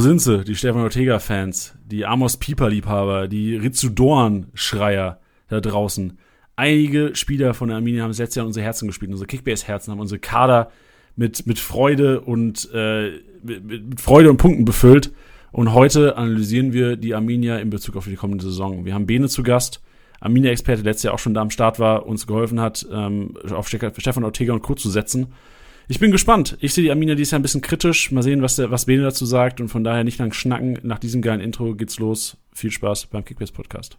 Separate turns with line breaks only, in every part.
Sind sie, die Stefan Ortega-Fans, die Amos Pieper-Liebhaber, die Ritsudoran-Schreier da draußen. Einige Spieler von der Arminia haben letztes Jahr unsere Herzen gespielt, unsere Kickbase-Herzen, haben unsere Kader mit, mit Freude und äh, mit, mit Freude und Punkten befüllt. Und heute analysieren wir die Arminia in Bezug auf die kommende Saison. Wir haben Bene zu Gast, Arminia-Experte, der letztes Jahr auch schon da am Start war, uns geholfen hat, ähm, auf Stefan Ortega und Co. zu setzen ich bin gespannt. Ich sehe die Arminia dieses Jahr ein bisschen kritisch. Mal sehen, was, der, was Bene dazu sagt. Und von daher nicht lang schnacken. Nach diesem geilen Intro geht's los. Viel Spaß beim Kickbase Podcast.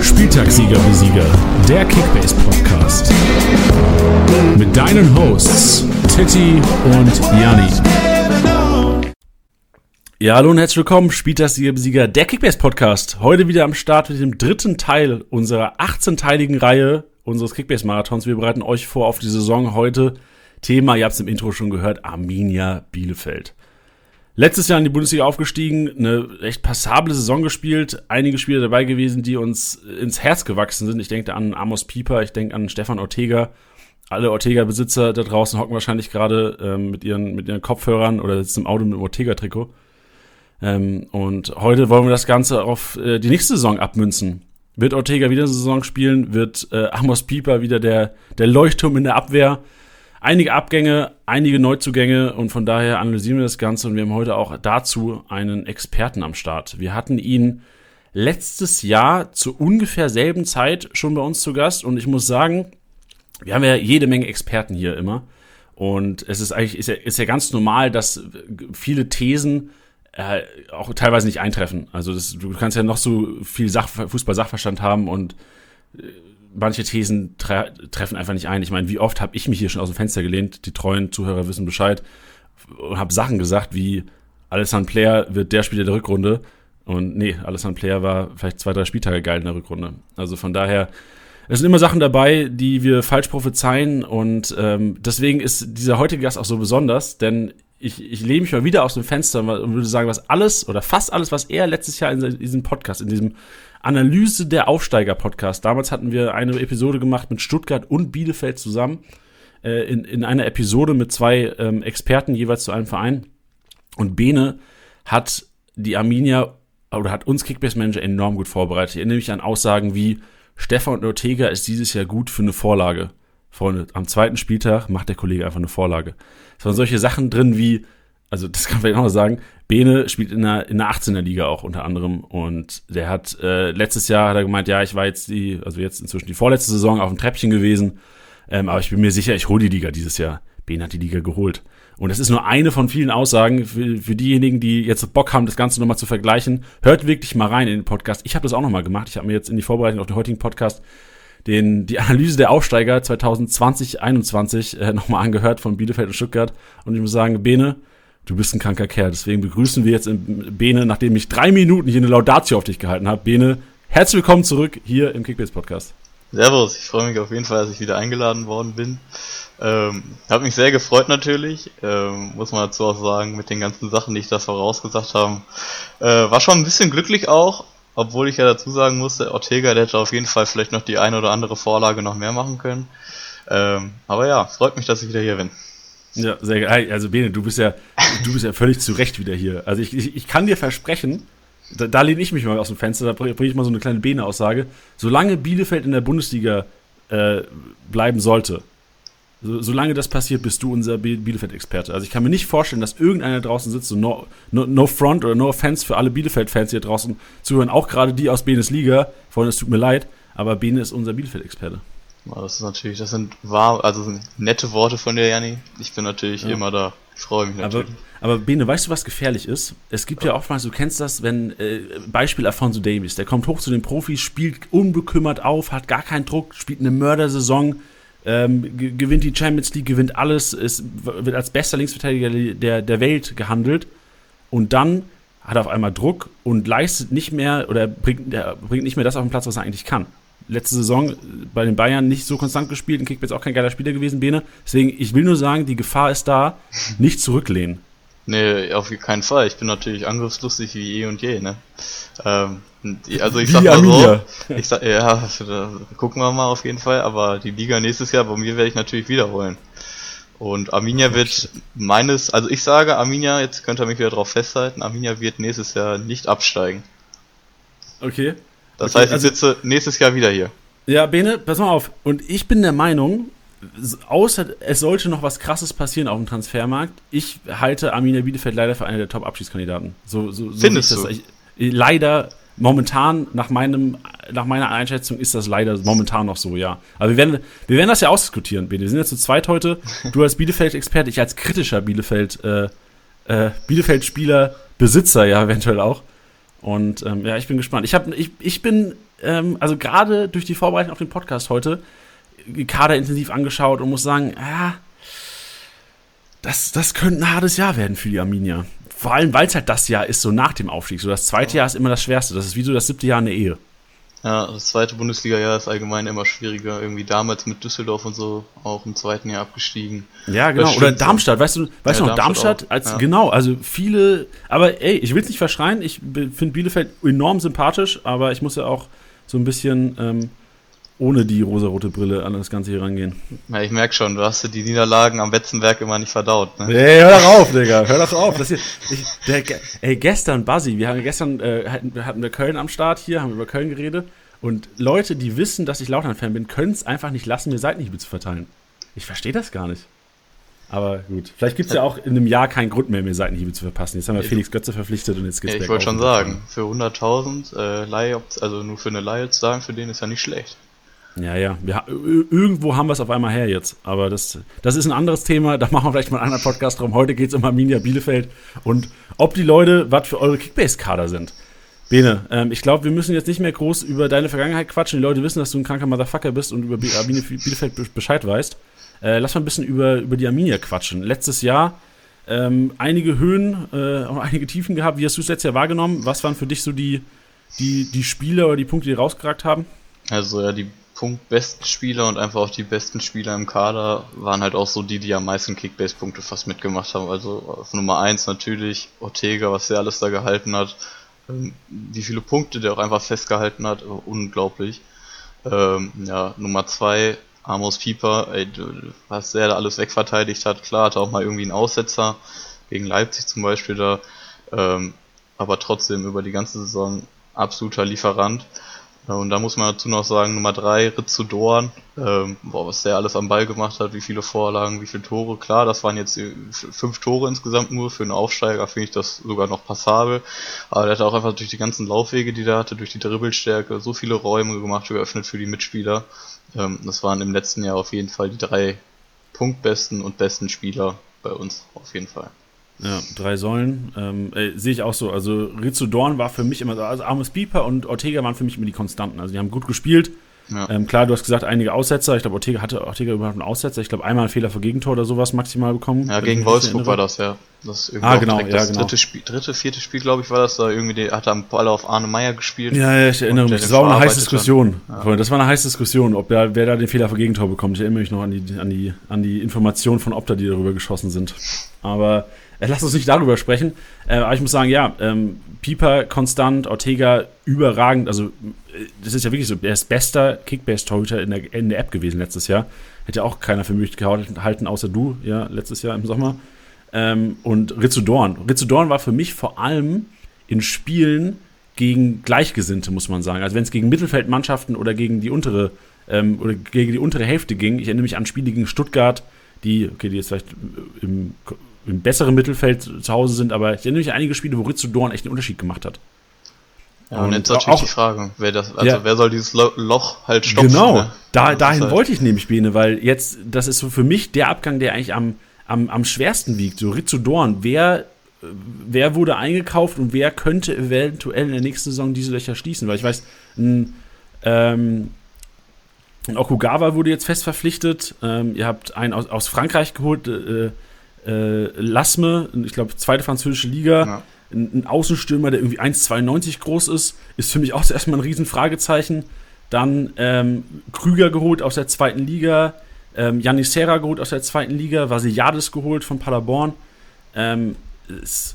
Spieltagssieger Besieger, der Kickbase Podcast. Mit deinen Hosts Titti und Janni. Ja, hallo und herzlich willkommen, Spieltagssieger, der Kickbase Podcast. Heute wieder am Start mit dem dritten Teil unserer 18-teiligen Reihe unseres Kickbase Marathons. Wir bereiten euch vor auf die Saison heute. Thema, ihr habt es im Intro schon gehört, Arminia Bielefeld. Letztes Jahr in die Bundesliga aufgestiegen, eine echt passable Saison gespielt, einige Spieler dabei gewesen, die uns ins Herz gewachsen sind. Ich denke an Amos Pieper, ich denke an Stefan Ortega. Alle Ortega-Besitzer da draußen hocken wahrscheinlich gerade ähm, mit, ihren, mit ihren Kopfhörern oder sitzen im Auto mit dem Ortega-Trikot. Ähm, und heute wollen wir das Ganze auf äh, die nächste Saison abmünzen. Wird Ortega wieder eine Saison spielen? Wird äh, Amos Pieper wieder der, der Leuchtturm in der Abwehr? Einige Abgänge, einige Neuzugänge und von daher analysieren wir das Ganze und wir haben heute auch dazu einen Experten am Start. Wir hatten ihn letztes Jahr zu ungefähr selben Zeit schon bei uns zu Gast und ich muss sagen, wir haben ja jede Menge Experten hier immer und es ist eigentlich ist ja, ist ja ganz normal, dass viele Thesen äh, auch teilweise nicht eintreffen. Also das, du kannst ja noch so viel Sach Fußball-Sachverstand haben und äh, manche Thesen tre treffen einfach nicht ein. Ich meine, wie oft habe ich mich hier schon aus dem Fenster gelehnt, die treuen Zuhörer wissen Bescheid, und habe Sachen gesagt wie Alessandro Player wird der Spieler der Rückrunde und nee, Alessandro Player war vielleicht zwei, drei Spieltage geil in der Rückrunde. Also von daher, es sind immer Sachen dabei, die wir falsch prophezeien und ähm, deswegen ist dieser heutige Gast auch so besonders, denn ich, ich lehne mich mal wieder aus dem Fenster und würde sagen, was alles oder fast alles, was er letztes Jahr in diesem Podcast, in diesem Analyse der Aufsteiger-Podcast, damals hatten wir eine Episode gemacht mit Stuttgart und Bielefeld zusammen, äh, in, in einer Episode mit zwei ähm, Experten jeweils zu einem Verein. Und Bene hat die Arminia oder hat uns Kickbase Manager enorm gut vorbereitet. Ich erinnere mich an Aussagen wie Stefan Ortega ist dieses Jahr gut für eine Vorlage. Freunde, am zweiten Spieltag macht der Kollege einfach eine Vorlage. Waren solche Sachen drin wie, also das kann man vielleicht auch noch sagen, Bene spielt in der, in der 18er Liga auch unter anderem und der hat, äh, letztes Jahr hat er gemeint, ja, ich war jetzt die, also jetzt inzwischen die vorletzte Saison auf dem Treppchen gewesen, ähm, aber ich bin mir sicher, ich hole die Liga dieses Jahr. Bene hat die Liga geholt. Und das ist nur eine von vielen Aussagen für, für diejenigen, die jetzt Bock haben, das Ganze nochmal zu vergleichen. Hört wirklich mal rein in den Podcast. Ich habe das auch nochmal gemacht. Ich habe mir jetzt in die Vorbereitung auf den heutigen Podcast den, die Analyse der Aufsteiger 2020, 2021 äh, nochmal angehört von Bielefeld und Stuttgart. Und ich muss sagen, Bene, du bist ein kranker Kerl. Deswegen begrüßen wir jetzt Bene, nachdem ich drei Minuten hier eine Laudatio auf dich gehalten habe. Bene, herzlich willkommen zurück hier im Kickbase Podcast.
Servus, ich freue mich auf jeden Fall, dass ich wieder eingeladen worden bin. Ähm, habe mich sehr gefreut natürlich, ähm, muss man dazu auch sagen, mit den ganzen Sachen, die ich da vorausgesagt habe. Äh, war schon ein bisschen glücklich auch, obwohl ich ja dazu sagen musste, Ortega, der hätte auf jeden Fall vielleicht noch die eine oder andere Vorlage noch mehr machen können. Ähm, aber ja, freut mich, dass ich wieder hier bin.
Ja, sehr geil. Also Bene, du bist ja, du bist ja völlig zu Recht wieder hier. Also ich, ich, ich kann dir versprechen, da, da lehne ich mich mal aus dem Fenster, da bringe ich mal so eine kleine Bene-Aussage. Solange Bielefeld in der Bundesliga äh, bleiben sollte, so, solange das passiert, bist du unser Bielefeld-Experte. Also ich kann mir nicht vorstellen, dass irgendeiner draußen sitzt, so no, no, no front oder no offense für alle Bielefeld-Fans hier draußen zuhören, auch gerade die aus Benes Liga. Vorhin, es tut mir leid, aber Bene ist unser Bielefeld-Experte.
Das ist natürlich, das sind warm, also sind nette Worte von dir, Janni. Ich bin natürlich ja. immer da. Ich freue mich natürlich.
Aber, aber Bene, weißt du, was gefährlich ist? Es gibt ja, ja oftmals, du kennst das, wenn, äh, Beispiel Alfonso Davis, der kommt hoch zu den Profis, spielt unbekümmert auf, hat gar keinen Druck, spielt eine Mördersaison, ähm, gewinnt die Champions League, gewinnt alles, ist, wird als bester Linksverteidiger der, der Welt gehandelt und dann hat er auf einmal Druck und leistet nicht mehr oder bringt, bringt nicht mehr das auf den Platz, was er eigentlich kann. Letzte Saison bei den Bayern nicht so konstant gespielt und Kickbase auch kein geiler Spieler gewesen, Bene. Deswegen, ich will nur sagen, die Gefahr ist da, nicht zurücklehnen.
Nee, auf keinen Fall. Ich bin natürlich angriffslustig wie eh und je, ne? Ähm, also ich
Wie
sag mal
Arminia.
so, ich sag, ja, gucken wir mal auf jeden Fall, aber die Liga nächstes Jahr bei mir werde ich natürlich wiederholen. Und Arminia wird meines, also ich sage Arminia, jetzt könnt ihr mich wieder drauf festhalten, Arminia wird nächstes Jahr nicht absteigen.
Okay.
Das
Okay,
heißt, ich
also-
sitze nächstes Jahr wieder hier.
Ja, Bene, pass mal auf. Und ich bin der Meinung, außer es sollte noch was krasses passieren auf dem Transfermarkt, ich halte Arminia Bielefeld leider für einen der Top-Abschiedskandidaten. So, so, so
Findest du?
das, ich, leider, momentan, nach, meinem, nach meiner Einschätzung, ist das leider momentan noch so, ja. Aber wir werden, wir werden das ja ausdiskutieren, Bene. Wir sind ja zu zweit heute. Du als Bielefeld-Experte, ich als kritischer Bielefeld, äh, äh, Bielefeld-Spieler, Besitzer ja eventuell auch. Und ähm, ja, ich bin gespannt. Ich, hab, ich, ich bin, ähm, also gerade durch die Vorbereitung auf den Podcast heute, Kader intensiv angeschaut und muss sagen, ja, das, das könnte ein hartes Jahr werden für die Arminia. Vor allem, weil es halt das Jahr ist, so nach dem Aufstieg. So das zweite Jahr ist immer das Schwerste. Das ist wie so das siebte Jahr in der Ehe.
Ja, das zweite Bundesliga-Jahr ist allgemein immer schwieriger. Irgendwie damals mit Düsseldorf und so auch im zweiten Jahr abgestiegen.
Ja, genau. Oder. Darmstadt, weißt du, weißt
Ja,
du noch,
Darmstadt
Darmstadt, als
ja.
genau, also viele, aber ey, ich will es nicht verschreien, ich finde Bielefeld enorm sympathisch, aber ich muss ja auch so ein bisschen ähm, ohne die rosarote Brille an das Ganze hier rangehen.
Ja, ich merk schon, du hast dir die Niederlagen am Betzenberg immer nicht verdaut. Ne?
Ey, hör doch auf, Digga, hör doch auf. Das hier, ich, der, ey, gestern, Buzzy, wir haben gestern, äh, hatten, hatten wir Köln am Start hier, haben über Köln geredet und Leute, die wissen, dass ich Lautern-Fan bin, können es einfach nicht lassen, mir Seitenhiebe zu verteilen. Ich verstehe das gar nicht. Aber gut, vielleicht gibt es ja auch in einem Jahr keinen Grund mehr, mir Seitenhiebe zu verpassen. Jetzt haben wir Felix Götze verpflichtet und jetzt geht's
Ja, ich wollte schon sagen, für 100.000 äh, Leihe, also nur für eine Leihe zu sagen, für den ist ja nicht schlecht.
Ja, ja. Ö- irgendwo haben wir es auf einmal her jetzt. Aber das, das ist ein anderes Thema. Da machen wir vielleicht mal einen anderen Podcast drum. Heute geht es um Arminia Bielefeld und ob die Leute was für eure Kickbase-Kader sind. Bene, ähm, ich glaube, wir müssen jetzt nicht mehr groß über deine Vergangenheit quatschen. Die Leute wissen, dass du ein kranker Motherfucker bist und über Arminia Bielefeld be- Bescheid weißt. Äh, lass mal ein bisschen über, über die Arminia quatschen. Letztes Jahr ähm, einige Höhen äh, und einige Tiefen gehabt. Wie hast du es letztes Jahr wahrgenommen? Was waren für dich so die, die, die Spiele oder die Punkte, die rausgeragt haben?
Also ja, die punktbesten Spieler und einfach auch die besten Spieler im Kader waren halt auch so die, die am meisten Kickbase-Punkte fast mitgemacht haben. Also auf Nummer 1 natürlich Ortega, was der alles da gehalten hat. Ähm, wie viele Punkte der auch einfach festgehalten hat, unglaublich. Ähm, ja, Nummer 2 Amos Pieper, ey, was der da alles wegverteidigt hat. Klar, hat er auch mal irgendwie einen Aussetzer gegen Leipzig zum Beispiel da. Ähm, aber trotzdem über die ganze Saison absoluter Lieferant. Ja, Und da muss man dazu noch sagen, Nummer 3, Ritzu Dorn, ähm, boah, was der alles am Ball gemacht hat, wie viele Vorlagen, wie viele Tore. Klar, das waren jetzt äh, fünf Tore insgesamt nur. Für einen Aufsteiger finde ich das sogar noch passabel. Aber der hat auch einfach durch die ganzen Laufwege, die der hatte, durch die Dribbelstärke, so viele Räume gemacht, geöffnet für die Mitspieler. Ähm, das waren im letzten Jahr auf jeden Fall die drei punktbesten und besten Spieler bei uns, auf jeden Fall.
Ja, drei Säulen. Ähm, äh, Sehe ich auch so. Also Rizzo Dorn war für mich immer so, also Amos Pieper und Ortega waren für mich immer die Konstanten. Also die haben gut gespielt.
Ja.
Ähm, klar, du hast gesagt, einige Aussetzer. Ich glaube, Ortega hatte Ortega überhaupt einen Aussetzer. Ich glaube, einmal ein Fehler für Gegentor oder sowas maximal bekommen.
Ja, gegen Wolfsburg war das, ja. Das
Ah, genau, ja,
das
genau.
dritte Spiel, dritte, vierte Spiel, glaube ich, war das da irgendwie, der hat am Ball auf Arne Meyer gespielt.
Ja, ja, ich erinnere mich.
der
Das war auch eine heiße Diskussion.
Ja.
Das war eine heiße Diskussion, ob da, wer da den Fehler für Gegentor bekommt. Ich erinnere mich noch an die, an die, an die Informationen von Opta, die darüber geschossen sind. Aber äh, lass uns nicht darüber sprechen. Äh, aber ich muss sagen, ja, ähm, Pieper konstant, Ortega überragend. Also, äh, das ist ja wirklich so, der ist bester Kickbase-Torhüter in der, in der App gewesen letztes Jahr. Hätte ja auch keiner für möglich gehalten, außer du, ja, letztes Jahr im Sommer. Ähm, und Rizzo Dorn. Rizzo Dorn war für mich vor allem in Spielen gegen Gleichgesinnte, muss man sagen. Also wenn es gegen Mittelfeldmannschaften oder gegen die untere ähm, oder gegen die untere Hälfte ging, ich erinnere mich an Spiele gegen Stuttgart, die, okay, die jetzt vielleicht im, im besseren Mittelfeld zu Hause sind, aber ich erinnere mich an einige Spiele, wo Rizzo Dorn echt einen Unterschied gemacht hat.
Ja, und,
Und
jetzt natürlich
auch-
die Frage, wer das, also
Ja.
wer soll dieses Lo Loch halt stopfen?
Genau,
ne?
da, dahin
halt-
wollte ich nämlich, Bene, weil jetzt, das ist so für mich der Abgang, der eigentlich am, am, am schwersten wiegt. So Rizzo Dorn, wer, wer wurde eingekauft und wer könnte eventuell in der nächsten Saison diese Löcher schließen? Weil ich weiß, ein, ähm, ein Okugawa wurde jetzt fest verpflichtet. Ähm, ihr habt einen aus, aus Frankreich geholt, äh, äh, Lasme, ich glaube, zweite französische Liga
Ja.
ein, ein Außenstürmer, der irgendwie 1,92 groß ist, ist für mich auch erstmal ein Riesenfragezeichen. Dann ähm, Krüger geholt aus der zweiten Liga, ähm, Janis Serra geholt aus der zweiten Liga, Vasiliades geholt von Paderborn. Ähm, ist,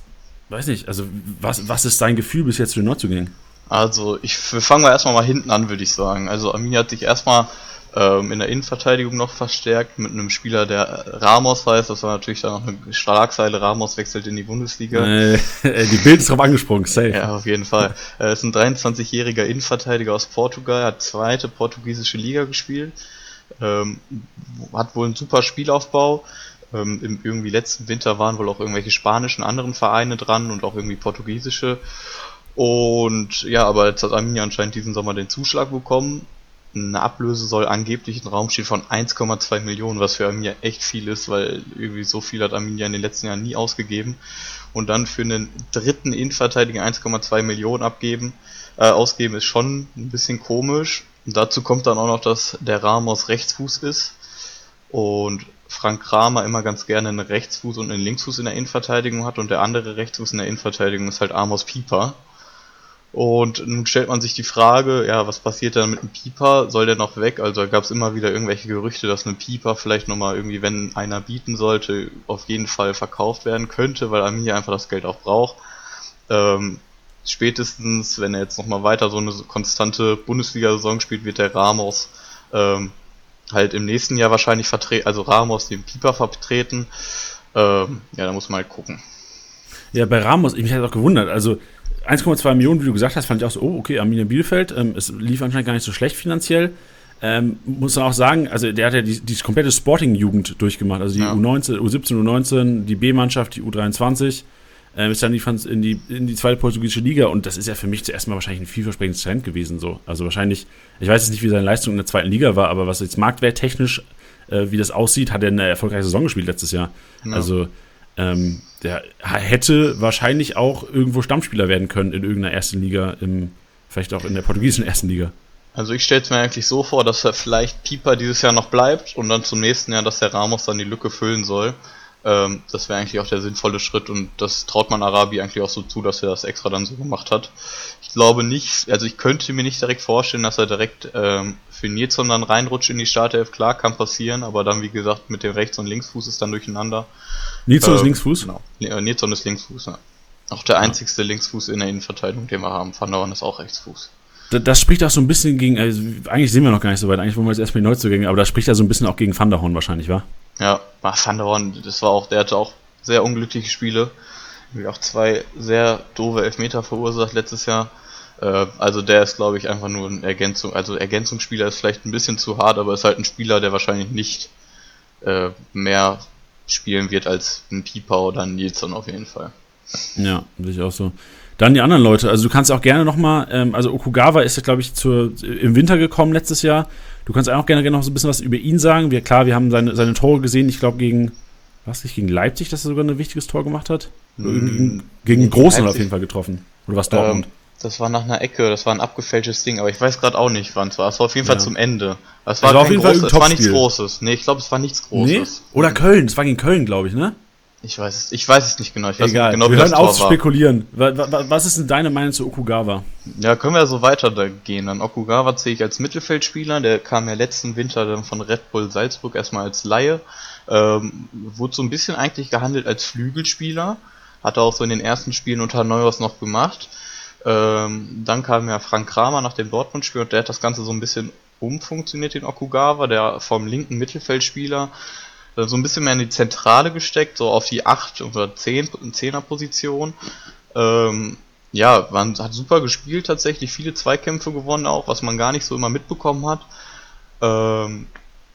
weiß nicht, also was, was ist dein Gefühl bis jetzt für den Neuzugängen?
Also, ich fangen wir erstmal mal hinten an, würde ich sagen. Also, Arminia hat sich erstmal ähm, in der Innenverteidigung noch verstärkt mit einem Spieler, der Ramos heißt. Das war natürlich dann noch eine Schlagseile. Ramos wechselt in die Bundesliga.
Äh, die Bild ist drauf angesprungen, safe.
Ja, auf jeden Fall. Er ist ein 23-jähriger Innenverteidiger aus Portugal, hat zweite portugiesische Liga gespielt, ähm, hat wohl einen super Spielaufbau. Ähm, Im irgendwie letzten Winter waren wohl auch irgendwelche spanischen anderen Vereine dran und auch irgendwie portugiesische. Und ja, aber jetzt hat Arminia anscheinend diesen Sommer den Zuschlag bekommen. Eine Ablöse soll angeblich im Raum stehen von 1,2 Millionen, was für Arminia echt viel ist, weil irgendwie so viel hat Arminia in den letzten Jahren nie ausgegeben. Und dann für einen dritten Innenverteidiger 1,2 Millionen abgeben, äh, ausgeben ist schon ein bisschen komisch. Und dazu kommt dann auch noch, dass der Ramos Rechtsfuß ist und Frank Kramer immer ganz gerne einen Rechtsfuß und einen Linksfuß in der Innenverteidigung hat und der andere Rechtsfuß in der Innenverteidigung ist halt Amos Pieper. Und nun stellt man sich die Frage, ja, was passiert dann mit dem Pieper? Soll der noch weg? Also gab es immer wieder irgendwelche Gerüchte, dass ein Pieper vielleicht nochmal irgendwie, wenn einer bieten sollte, auf jeden Fall verkauft werden könnte, weil Arminia einfach das Geld auch braucht. Ähm, spätestens, wenn er jetzt nochmal weiter so eine konstante Bundesliga-Saison spielt, wird der Ramos ähm, halt im nächsten Jahr wahrscheinlich vertreten, also Ramos den Pieper vertreten. Ähm, ja, da muss man halt gucken.
Ja, bei Ramos, ich mich hat auch gewundert, also 1,2 Millionen, wie du gesagt hast, fand ich auch so, oh, okay, Arminia Bielefeld. Ähm, es lief anscheinend gar nicht so schlecht finanziell. Ähm, muss man auch sagen, also der hat ja die, die komplette Sporting-Jugend durchgemacht. Also die ja. U19, U17, U19, die B-Mannschaft, die U23. Ähm, ist dann die, in, die, in die zweite portugiesische Liga und das ist ja für mich zuerst mal wahrscheinlich ein vielversprechendes Trend gewesen. So. Also wahrscheinlich, ich weiß jetzt nicht, wie seine Leistung in der zweiten Liga war, aber was jetzt marktwerttechnisch, äh, wie das aussieht, hat er eine erfolgreiche Saison gespielt letztes Jahr. Ja. Also ähm, der hätte wahrscheinlich auch irgendwo Stammspieler werden können in irgendeiner ersten Liga, im, vielleicht auch in der portugiesischen ersten Liga.
Also ich stelle es mir eigentlich so vor, dass er vielleicht Pieper dieses Jahr noch bleibt und dann zum nächsten Jahr, dass der Ramos dann die Lücke füllen soll. Ähm, das wäre eigentlich auch der sinnvolle Schritt und das traut man Arabi eigentlich auch so zu, dass er das extra dann so gemacht hat. Ich glaube nicht, also ich könnte mir nicht direkt vorstellen, dass er direkt ähm, für Nilsson dann reinrutscht in die Startelf. Klar, kann passieren, aber dann wie gesagt mit dem Rechts- und Linksfuß ist dann durcheinander.
Nilsson ähm, ist Linksfuß?
Genau. Äh, Nilsson ist Linksfuß, ja. Auch der einzigste Linksfuß in der Innenverteidigung, den wir haben. Van der ist auch Rechtsfuß.
Das spricht auch so ein bisschen gegen, also eigentlich sind wir noch gar nicht so weit, eigentlich wollen wir jetzt erstmal die Neuzugänge, aber das spricht ja so ein bisschen auch gegen Van der Horn wahrscheinlich, wa?
Ja, Van der Horn, das war auch, der hatte auch sehr unglückliche Spiele. Auch zwei sehr doofe Elfmeter verursacht letztes Jahr. Äh, also der ist, glaube ich, einfach nur ein Ergänzung, also Ergänzungsspieler ist vielleicht ein bisschen zu hart, aber ist halt ein Spieler, der wahrscheinlich nicht äh, mehr spielen wird als ein Pieper oder ein Nilsson auf jeden Fall.
Ja, sehe ich auch so. Dann die anderen Leute. Also du kannst auch gerne nochmal, ähm, also Okugawa ist ja, glaube ich, zur, im Winter gekommen letztes Jahr. Du kannst auch gerne, gerne noch so ein bisschen was über ihn sagen. Wir, klar, wir haben seine, seine Tore gesehen, ich glaube gegen, was nicht, gegen Leipzig, dass er sogar ein wichtiges Tor gemacht hat. Oder mm, gegen, gegen nee, Großen auf jeden Fall getroffen. Oder was Dortmund? Ähm,
das war nach einer Ecke, das war ein abgefälschtes Ding, aber ich weiß gerade auch nicht, wann es war. Es war auf jeden Fall zum Ende.
Es war, war auf jeden
groß, Fall es war nichts Großes. Nee, ich glaube, es war nichts Großes. Nee?
Oder Köln, es war gegen Köln, glaube ich, ne?
Ich weiß es, ich weiß es nicht genau. Ich weiß
Egal,
nicht genau,
wir hören auf zu spekulieren. Was ist denn deine Meinung zu Okugawa?
Ja, können wir ja so weitergehen. Dann Okugawa sehe ich als Mittelfeldspieler. Der kam ja letzten Winter dann von Red Bull Salzburg erstmal als Laie. Ähm, wurde so ein bisschen eigentlich gehandelt als Flügelspieler. Hat er auch so in den ersten Spielen unter Neuhaus noch gemacht. Ähm, dann kam ja Frank Kramer nach dem Dortmund-Spiel und der hat das Ganze so ein bisschen umfunktioniert, den Okugawa, der vom linken Mittelfeldspieler äh, so ein bisschen mehr in die Zentrale gesteckt, so auf die 8 oder 10, 10er Position. Ähm, ja, man hat super gespielt tatsächlich, viele Zweikämpfe gewonnen auch, was man gar nicht so immer mitbekommen hat. Ähm,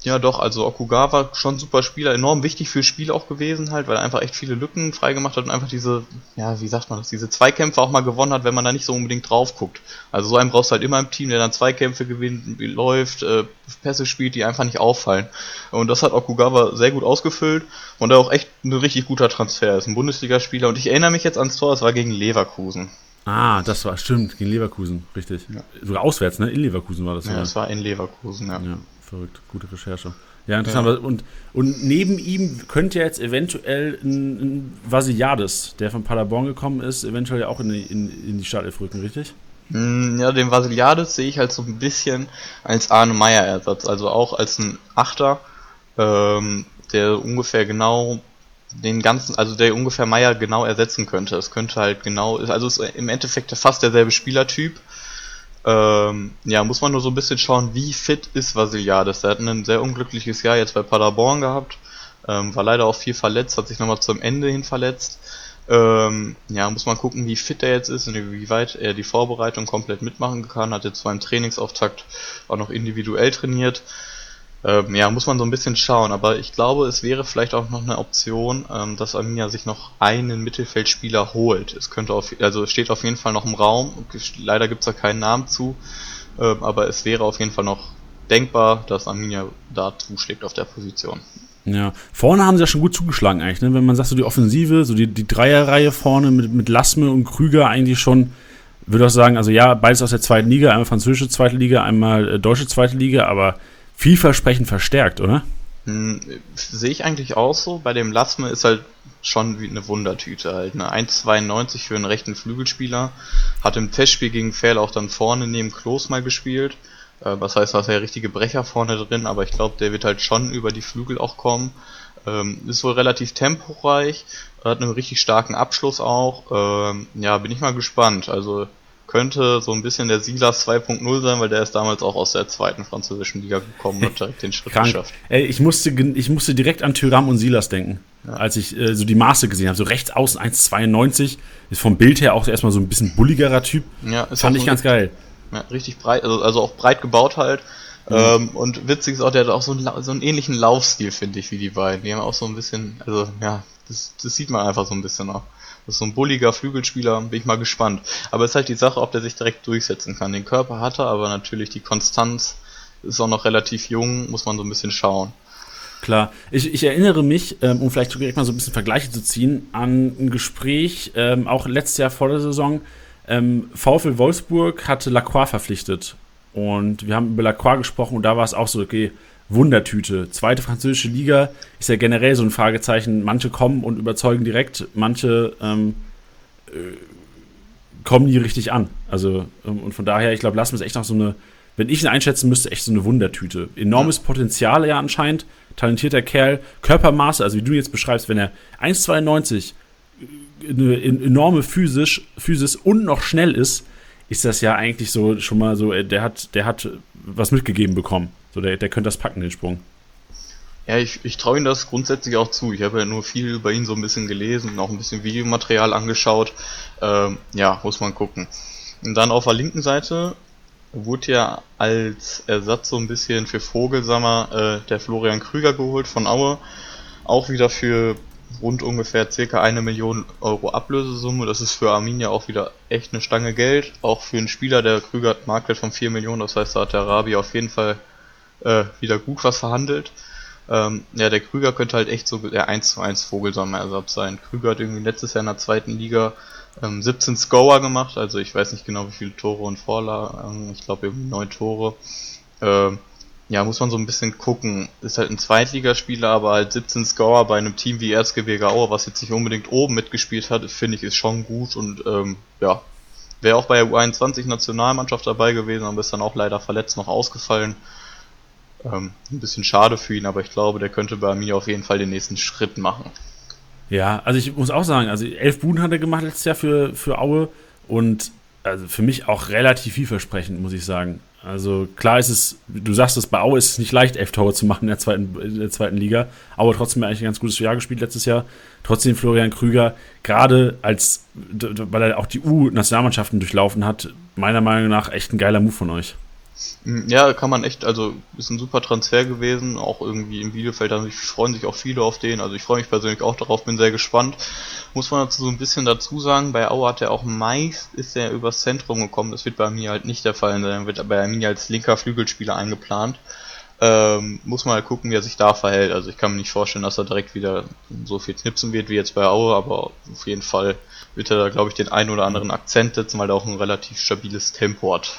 ja, doch, also Okugawa schon super Spieler, enorm wichtig für Spiel auch gewesen halt, weil er einfach echt viele Lücken freigemacht hat und einfach diese, ja, wie sagt man das, diese Zweikämpfe auch mal gewonnen hat, wenn man da nicht so unbedingt drauf guckt. Also so einen brauchst du halt immer im Team, der dann Zweikämpfe gewinnt, läuft, äh, Pässe spielt, die einfach nicht auffallen. Und das hat Okugawa sehr gut ausgefüllt und er auch echt ein richtig guter Transfer. Er ist ein Bundesligaspieler und ich erinnere mich jetzt ans Tor, es war gegen Leverkusen.
Ah, das war stimmt, gegen Leverkusen, richtig. Ja. Sogar auswärts, ne? In Leverkusen war das.
Ja, es war in Leverkusen, ja. ja
verrückt. Gute Recherche. Ja, interessant. Ja. Und, und neben ihm könnte jetzt eventuell ein, ein Vasiliades, der von Paderborn gekommen ist, eventuell ja auch in die, in, in die Startelf rücken, richtig?
Hm, ja, den Vasiliades sehe ich halt so ein bisschen als Arne Meyer-Ersatz, also auch als ein Achter, ähm, der ungefähr genau den ganzen, also der ungefähr Meier genau ersetzen könnte. Es könnte halt genau, also ist im Endeffekt fast derselbe Spielertyp. Ähm, ja, muss man nur so ein bisschen schauen, wie fit ist Vasiliades. Der hat ein sehr unglückliches Jahr jetzt bei Paderborn gehabt, ähm, war leider auch viel verletzt, hat sich nochmal zum Ende hin verletzt. Ähm, ja, muss man gucken, wie fit er jetzt ist und wie weit er die Vorbereitung komplett mitmachen kann. Hat jetzt beim Trainingsauftakt auch noch individuell trainiert. Ähm, ja, muss man so ein bisschen schauen, aber ich glaube, es wäre vielleicht auch noch eine Option, ähm, dass Arminia sich noch einen Mittelfeldspieler holt. Es könnte auf, also steht auf jeden Fall noch im Raum. Leider gibt es da keinen Namen zu, ähm, aber es wäre auf jeden Fall noch denkbar, dass Arminia da zuschlägt auf der Position.
Ja, vorne haben sie ja schon gut zugeschlagen eigentlich, ne? Wenn man sagt, so die Offensive, so die, die Dreierreihe vorne mit, mit Lassme und Krüger eigentlich schon, würde ich sagen, also ja, beides aus der zweiten Liga, einmal französische zweite Liga, einmal äh, deutsche zweite Liga, aber vielversprechend verstärkt, oder?
Hm, Sehe ich eigentlich auch so. Bei dem Lassme ist halt schon wie eine Wundertüte halt. Eine 1,92 für einen rechten Flügelspieler. Hat im Testspiel gegen Fair auch dann vorne neben Klos mal gespielt. Äh, was heißt, da ist ja richtige Brecher vorne drin, aber ich glaube, der wird halt schon über die Flügel auch kommen. Ähm, ist wohl relativ temporeich, hat einen richtig starken Abschluss auch. Ähm, ja, bin ich mal gespannt. Also könnte so ein bisschen der Silas 2.0 sein, weil der ist damals auch aus der zweiten französischen Liga gekommen und direkt den Schritt
Krank. geschafft. Ey, ich musste, ich musste direkt an Tyram und Silas denken, ja. als ich äh, so die Maße gesehen habe. So rechts außen 1,92, ist vom Bild her auch erstmal so ein bisschen bulligerer Typ. Ja, ist Fand ich ganz geil.
Ja, richtig breit, also, also auch breit gebaut halt. Mhm. Ähm, und witzig ist auch, der hat auch so einen, so einen ähnlichen Laufstil, finde ich, wie die beiden. Die haben auch so ein bisschen, also ja, das, das sieht man einfach so ein bisschen auch. Das ist so ein bulliger Flügelspieler, bin ich mal gespannt. Aber es ist halt die Sache, ob der sich direkt durchsetzen kann. Den Körper hat er, aber natürlich die Konstanz ist auch noch relativ jung, muss man so ein bisschen schauen.
Klar. Ich, ich erinnere mich, ähm, um vielleicht direkt mal so ein bisschen Vergleiche zu ziehen, an ein Gespräch, ähm, auch letztes Jahr vor der Saison. Ähm, VfL Wolfsburg hatte Lacroix verpflichtet. Und wir haben über Lacroix gesprochen und da war es auch so, okay, Wundertüte. Zweite französische Liga ist ja generell so ein Fragezeichen. Manche kommen und überzeugen direkt, manche ähm, äh, kommen nie richtig an. Also, ähm, und von daher, ich glaube, Lassen ist echt noch so eine, wenn ich ihn einschätzen müsste, echt so eine Wundertüte. Enormes Potenzial ja anscheinend. Talentierter Kerl. Körpermaße, also wie du jetzt beschreibst, wenn er 1,92 äh, eine enorme Physisch, Physis und noch schnell ist, ist das ja eigentlich so schon mal so, äh, der hat, der hat was mitgegeben bekommen. So, der, der könnte das packen, den Sprung.
Ja, ich, ich traue ihm das grundsätzlich auch zu. Ich habe ja nur viel über ihn so ein bisschen gelesen und auch ein bisschen Videomaterial angeschaut. Ähm, ja, muss man gucken. Und dann auf der linken Seite wurde ja als Ersatz so ein bisschen für Vogelsammer äh, der Florian Krüger geholt von Aue. Auch wieder für rund ungefähr circa eine Million Euro Ablösesumme. Das ist für Arminia auch wieder echt eine Stange Geld. Auch für einen Spieler, der Krüger hat Marktwert von 4 Millionen. Das heißt, da hat der Arabi auf jeden Fall äh, wieder gut was verhandelt. Ähm, ja, der Krüger könnte halt echt so der 1 zu 1 Vogelsammer-Ersatz sein. Krüger hat irgendwie letztes Jahr in der zweiten Liga ähm, 17 Scorer gemacht, also ich weiß nicht genau wie viele Tore und Vorlagen, ich glaube irgendwie 9 Tore. Ähm, ja, muss man so ein bisschen gucken. Ist halt ein Zweitligaspieler, aber halt 17 Scorer bei einem Team wie Erzgebirge Aue, was jetzt nicht unbedingt oben mitgespielt hat, finde ich, ist schon gut und ähm, ja, wäre auch bei der U21-Nationalmannschaft dabei gewesen, aber ist dann auch leider verletzt noch ausgefallen. Ähm, ein bisschen schade für ihn, aber ich glaube, der könnte bei mir auf jeden Fall den nächsten Schritt machen.
Ja, also ich muss auch sagen, also elf Buden hat er gemacht letztes Jahr für, für Aue und also für mich auch relativ vielversprechend, muss ich sagen. Also klar ist es, du sagst es, bei Aue ist es nicht leicht, elf Tore zu machen in der zweiten, in der zweiten Liga. Aue trotzdem eigentlich ein ganz gutes Jahr gespielt letztes Jahr. Trotzdem Florian Krüger, gerade als, weil er auch die U-Nationalmannschaften durchlaufen hat, meiner Meinung nach echt ein geiler Move von euch.
Hm, ja, kann man echt, also ist ein super Transfer gewesen, auch irgendwie im Bielefeld, da freuen sich auch viele auf den, also ich freue mich persönlich auch darauf, bin sehr gespannt. Muss man dazu so ein bisschen dazu sagen, bei Aue hat er auch meist, ist er übers Zentrum gekommen, das wird bei mir halt nicht der Fall sein, wird bei mir als linker Flügelspieler eingeplant. Ähm, muss halt gucken, wie er sich da verhält. Also ich kann mir nicht vorstellen, dass er direkt wieder so viel knipsen wird wie jetzt bei Aue, aber auf jeden Fall wird er da, glaube ich, den einen oder anderen Akzent setzen, weil er auch ein relativ stabiles Tempo hat.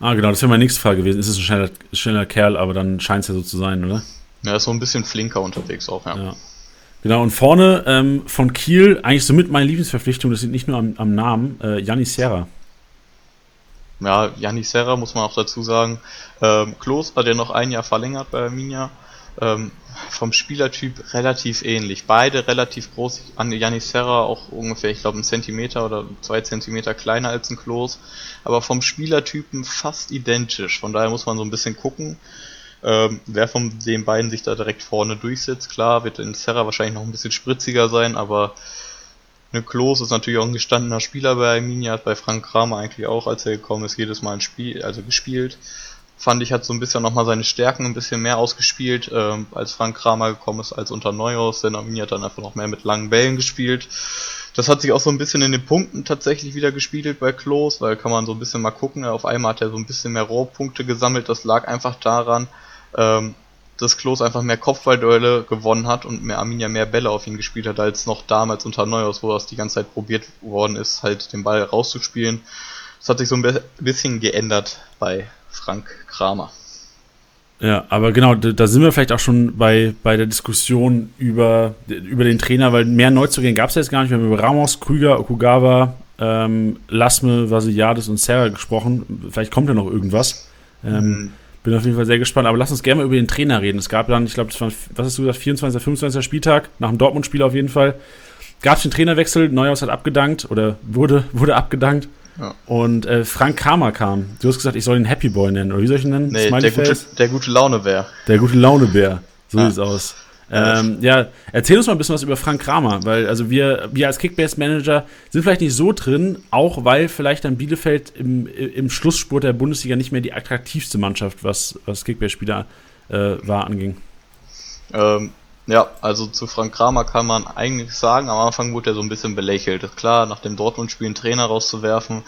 Ah, genau, das wäre mein nächster Fall gewesen. Ist es ein schneller, schneller Kerl, aber dann scheint es ja so zu sein, oder?
Ja, ist so ein bisschen flinker unterwegs auch, ja. ja.
Genau, und vorne ähm, von Kiel, eigentlich somit meine Lieblingsverpflichtung, das sind nicht nur am, am Namen, äh, Janis Serra.
Ja, Janis Serra muss man auch dazu sagen. Ähm, Klos hat ja noch ein Jahr verlängert bei Arminia. Ähm, vom Spielertyp relativ ähnlich. Beide relativ groß. An Janis Serra auch ungefähr, ich glaube, ein Zentimeter oder zwei Zentimeter kleiner als ein Klos. Aber vom Spielertypen fast identisch. Von daher muss man so ein bisschen gucken, ähm, wer von den beiden sich da direkt vorne durchsetzt. Klar, wird in Serra wahrscheinlich noch ein bisschen spritziger sein, aber eine Klos ist natürlich auch ein gestandener Spieler bei Arminia, hat bei Frank Kramer eigentlich auch, als er gekommen ist, jedes Mal ein Spiel, also gespielt fand ich, hat so ein bisschen nochmal seine Stärken ein bisschen mehr ausgespielt, ähm, als Frank Kramer gekommen ist, als unter Neuhaus, denn Arminia hat dann einfach noch mehr mit langen Bällen gespielt. Das hat sich auch so ein bisschen in den Punkten tatsächlich wieder gespiegelt bei Klos, weil kann man so ein bisschen mal gucken, auf einmal hat er so ein bisschen mehr Rohpunkte gesammelt, das lag einfach daran, ähm, dass Klos einfach mehr Kopfballduelle gewonnen hat und mehr Arminia mehr Bälle auf ihn gespielt hat, als noch damals unter Neuhaus, wo das die ganze Zeit probiert worden ist, halt den Ball rauszuspielen. Das hat sich so ein bisschen geändert bei Frank Kramer.
Ja, aber genau, da sind wir vielleicht auch schon bei, bei der Diskussion über, über den Trainer, weil mehr Neuzugänge gab es jetzt gar nicht. Wir haben über Ramos, Krüger, Okugawa, ähm, Lasme, Vasiliades und Serra gesprochen. Vielleicht kommt ja noch irgendwas. Ähm, mhm. Bin auf jeden Fall sehr gespannt. Aber lass uns gerne mal über den Trainer reden. Es gab dann, ich glaube, das war, was hast du gesagt, 24., 25. Spieltag, nach dem Dortmund-Spiel auf jeden Fall. Gab es den Trainerwechsel, Neuhaus hat abgedankt oder wurde, wurde abgedankt. Und äh, Frank Kramer kam. Du hast gesagt, ich soll ihn Happy Boy nennen. Oder wie soll ich ihn nennen?
Nee, der gute, der gute Launebär.
Der gute Launebär. So ja. sieht's aus. Ähm, ja, erzähl uns mal ein bisschen was über Frank Kramer, weil also wir, wir als Kickbase-Manager sind vielleicht nicht so drin, auch weil vielleicht dann Bielefeld im, im Schlussspurt der Bundesliga nicht mehr die attraktivste Mannschaft, was, was Kickbase-Spieler äh, war, anging.
Ähm, ja, also zu Frank Kramer kann man eigentlich sagen, am Anfang wurde er so ein bisschen belächelt. Klar, nach dem Dortmund-Spiel einen Trainer rauszuwerfen,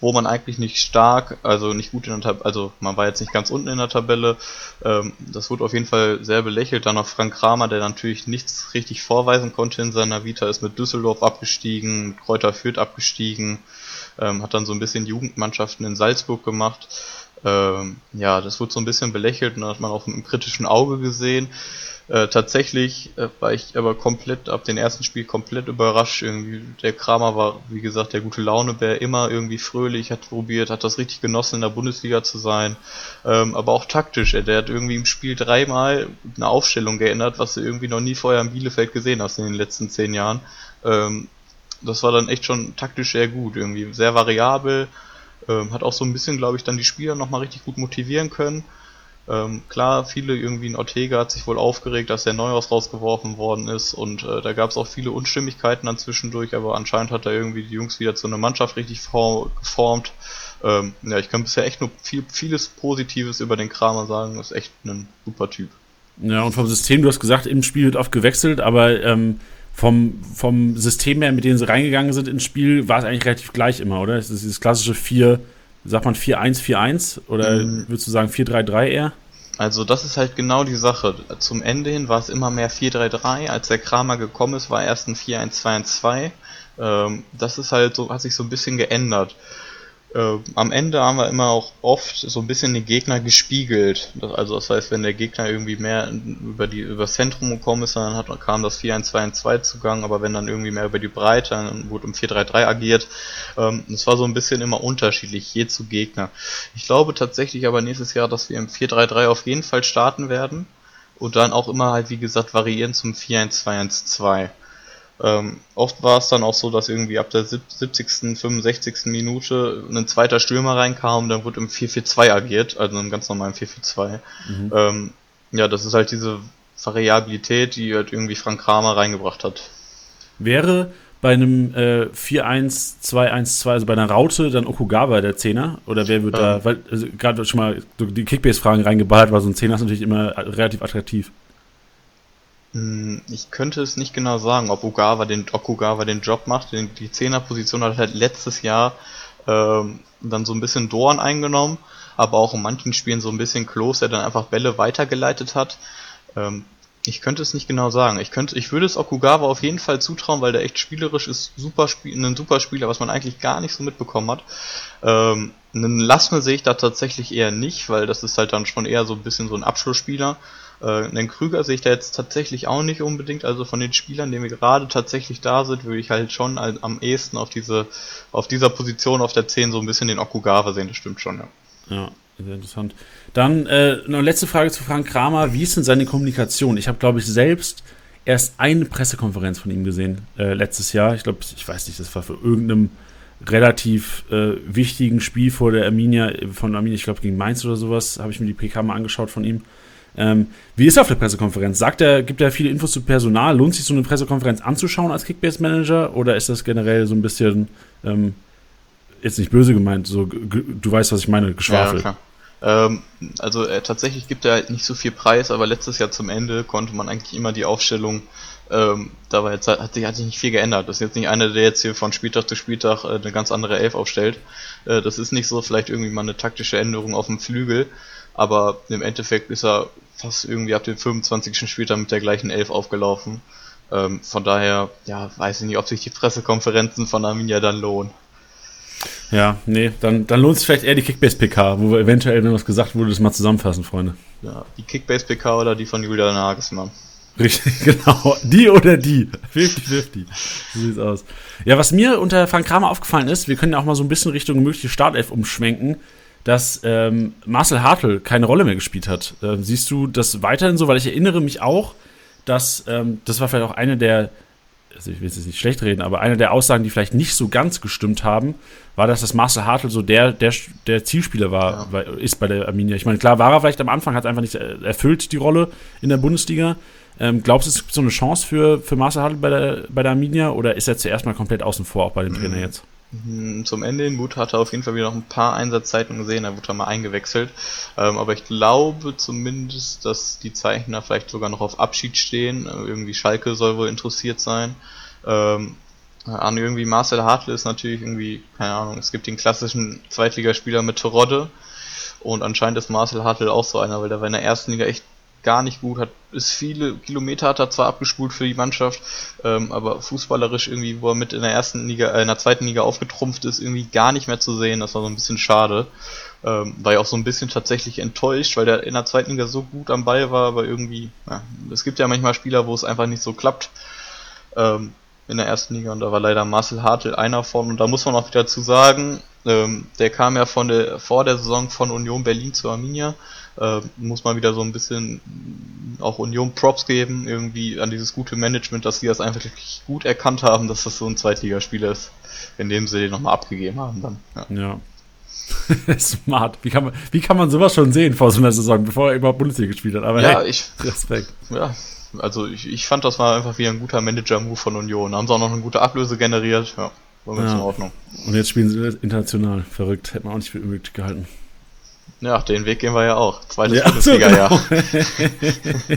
wo man eigentlich nicht stark, also nicht gut in der Tabelle, also man war jetzt nicht ganz unten in der Tabelle, ähm, das wurde auf jeden Fall sehr belächelt. Dann noch Frank Kramer, der natürlich nichts richtig vorweisen konnte in seiner Vita, ist mit Düsseldorf abgestiegen, mit Kräuter Fürth abgestiegen, ähm, hat dann so ein bisschen Jugendmannschaften in Salzburg gemacht. Ähm, ja, das wurde so ein bisschen belächelt und hat man auch mit einem kritischen Auge gesehen. Äh, tatsächlich äh, war ich aber komplett ab dem ersten Spiel komplett überrascht. Irgendwie der Kramer war, wie gesagt, der gute Launebär, immer irgendwie fröhlich, hat probiert, hat das richtig genossen, in der Bundesliga zu sein. Ähm, aber auch taktisch. Der hat irgendwie im Spiel dreimal eine Aufstellung geändert, was du irgendwie noch nie vorher in Bielefeld gesehen hast in den letzten zehn Jahren. Ähm, das war dann echt schon taktisch sehr gut, irgendwie sehr variabel. Ähm, hat auch so ein bisschen, glaube ich, dann die Spieler nochmal richtig gut motivieren können. Ähm, klar, viele irgendwie in Ortega hat sich wohl aufgeregt, dass der Neuhaus rausgeworfen worden ist und äh, da gab es auch viele Unstimmigkeiten dann zwischendurch, aber anscheinend hat er irgendwie die Jungs wieder zu einer Mannschaft richtig geformt. Ähm, ja, ich kann bisher echt nur viel, vieles Positives über den Kramer sagen, ist echt ein super Typ.
Ja, und vom System, du hast gesagt, im Spiel wird oft gewechselt, aber ähm, vom, vom System her, mit dem sie reingegangen sind ins Spiel, war es eigentlich relativ gleich immer, oder? Es ist dieses klassische 4, sagt man 4-1-4-1 oder mhm. würdest du sagen 4-3-3 eher?
Also das ist halt genau die Sache. Zum Ende hin war es immer mehr 4-3-3. Als der Kramer gekommen ist, war erst ein 4-1-2-1-2. Ähm, das ist halt so, hat sich so ein bisschen geändert. Äh, am Ende haben wir immer auch oft so ein bisschen den Gegner gespiegelt. Das, also das heißt, wenn der Gegner irgendwie mehr über die über das Zentrum gekommen ist, dann hat, kam das 4-1-2-1-2 zugang, aber wenn dann irgendwie mehr über die Breite, dann wurde im 4-3-3 agiert. Ähm, das war so ein bisschen immer unterschiedlich, je zu Gegner. Ich glaube tatsächlich aber nächstes Jahr, dass wir im 4-3-3 auf jeden Fall starten werden und dann auch immer halt, wie gesagt, variieren zum 4-1-2-1-2. Ähm, oft war es dann auch so, dass irgendwie ab der 70., 65. Minute ein zweiter Stürmer reinkam und dann wurde im 4-4-2 agiert, also im ganz normalen 4-4-2. Mhm. Ähm, ja, das ist halt diese Variabilität, die halt irgendwie Frank Kramer reingebracht hat.
Wäre bei einem äh, 4-1-2-1-2, also bei einer Raute, dann Okugawa der Zehner? Oder wer wird ähm. da, weil also, gerade schon mal die Kickbase-Fragen reingeballert, weil so ein Zehner ist natürlich immer relativ attraktiv.
Hm, ich könnte es nicht genau sagen, ob Ugawa den, Okugawa den Job macht. Die Zehnerposition hat halt letztes Jahr ähm, dann so ein bisschen Dorn eingenommen, aber auch in manchen Spielen so ein bisschen Klos, der dann einfach Bälle weitergeleitet hat. Ähm, ich könnte es nicht genau sagen. Ich könnte, ich würde es Okugawa auf jeden Fall zutrauen, weil der echt spielerisch ist, super Spiel, ein super Spieler, was man eigentlich gar nicht so mitbekommen hat. Ähm, einen Lassme sehe ich da tatsächlich eher nicht, weil das ist halt dann schon eher so ein bisschen so ein Abschlussspieler. Äh, einen Krüger sehe ich da jetzt tatsächlich auch nicht unbedingt. Also von den Spielern, die wir gerade tatsächlich da sind, würde ich halt schon am ehesten auf diese, auf dieser Position auf der 10 so ein bisschen den Okugawa sehen, das stimmt schon, ja.
Ja. sehr interessant. Dann äh, noch letzte Frage zu Frank Kramer. Wie ist denn seine Kommunikation? Ich habe, glaube ich, selbst erst eine Pressekonferenz von ihm gesehen äh, letztes Jahr. Ich glaube, ich weiß nicht, das war für irgendeinem relativ äh, wichtigen Spiel vor der Arminia, von Arminia, ich glaube gegen Mainz oder sowas, habe ich mir die PK mal angeschaut von ihm. Ähm, wie ist er auf der Pressekonferenz? Sagt er, gibt er viele Infos zu Personal? Lohnt sich so eine Pressekonferenz anzuschauen als Kickbase-Manager? Oder ist das generell so ein bisschen, ähm, jetzt nicht böse gemeint, so, du weißt, was ich meine, Geschwafel? Ja,
ähm, also äh, tatsächlich gibt er halt nicht so viel Preis, aber letztes Jahr zum Ende konnte man eigentlich immer die Aufstellung, ähm, da war jetzt, hat, sich, hat sich nicht viel geändert. Das ist jetzt nicht einer, der jetzt hier von Spieltag zu Spieltag äh, eine ganz andere Elf aufstellt. Äh, das ist nicht so, vielleicht irgendwie mal eine taktische Änderung auf dem Flügel, aber im Endeffekt ist er fast irgendwie ab dem 25. Spieltag mit der gleichen Elf aufgelaufen. Ähm, von daher, ja, weiß ich nicht, ob sich die Pressekonferenzen von Arminia dann lohnen.
Ja, nee, dann, dann lohnt sich vielleicht eher die Kickbase-PK, wo wir eventuell, wenn was gesagt wurde, das mal zusammenfassen, Freunde.
Ja, die Kickbase-PK oder die von Julian Nagelsmann.
Richtig, genau. Die oder die. 50-50. So sieht's aus. Ja, was mir unter Frank Kramer aufgefallen ist, wir können ja auch mal so ein bisschen Richtung mögliche Startelf umschwenken, dass ähm, Marcel Hartl keine Rolle mehr gespielt hat. Ähm, siehst du das weiterhin so? Weil ich erinnere mich auch, dass ähm, das war vielleicht auch eine der also ich will jetzt nicht schlecht reden, aber eine der Aussagen, die vielleicht nicht so ganz gestimmt haben, war, dass das Marcel Hartl so der, der, der Zielspieler war, ja. ist bei der Arminia. Ich meine, klar war er vielleicht am Anfang, hat einfach nicht erfüllt die Rolle in der Bundesliga. Ähm, glaubst du, es gibt so eine Chance für, für Marcel Hartl bei der, bei der Arminia oder ist er zuerst mal komplett außen vor, auch bei dem Trainer jetzt?
Mhm, zum Ende hin Wut hat er auf jeden Fall wieder noch ein paar Einsatzzeiten gesehen, da wurde er mal eingewechselt. Ähm, aber ich glaube zumindest, dass die Zeichner vielleicht sogar noch auf Abschied stehen. Äh, irgendwie Schalke soll wohl interessiert sein. Ähm, an irgendwie Marcel Hartle ist natürlich irgendwie, keine Ahnung, es gibt den klassischen Zweitligaspieler mit Terodde. Und anscheinend ist Marcel Hartle auch so einer, weil der war in der ersten Liga echt gar nicht gut, hat ist viele Kilometer hat er zwar abgespult für die Mannschaft, ähm, aber fußballerisch irgendwie, wo er mit in der ersten Liga, äh, in der zweiten Liga aufgetrumpft ist, irgendwie gar nicht mehr zu sehen. Das war so ein bisschen schade. Ähm, war ja auch so ein bisschen tatsächlich enttäuscht, weil der in der zweiten Liga so gut am Ball war, aber irgendwie, ja, es gibt ja manchmal Spieler, wo es einfach nicht so klappt. Ähm, in der ersten Liga und da war leider Marcel Hartl einer von und da muss man auch wieder zu sagen, ähm, der kam ja von der vor der Saison von Union Berlin zu Arminia äh, muss man wieder so ein bisschen auch Union Props geben, irgendwie an dieses gute Management, dass sie das einfach wirklich gut erkannt haben, dass das so ein Zweitligaspieler ist, indem sie den nochmal abgegeben haben dann.
Ja. ja. Smart. Wie kann, man, wie kann man sowas schon sehen vor so einer Saison, bevor er überhaupt Bundesliga gespielt hat? Aber
ja, hey, ich, Respekt. Ja, also ich, ich fand, das war einfach wieder ein guter Manager-Move von Union. Da haben sie auch noch eine gute Ablöse generiert. Ja, war ganz ja. in Ordnung.
Und jetzt spielen sie international. Verrückt. Hätte man auch nicht für möglich gehalten.
Ja, den Weg gehen wir ja auch. Zweites ja, Bundesliga,
genau.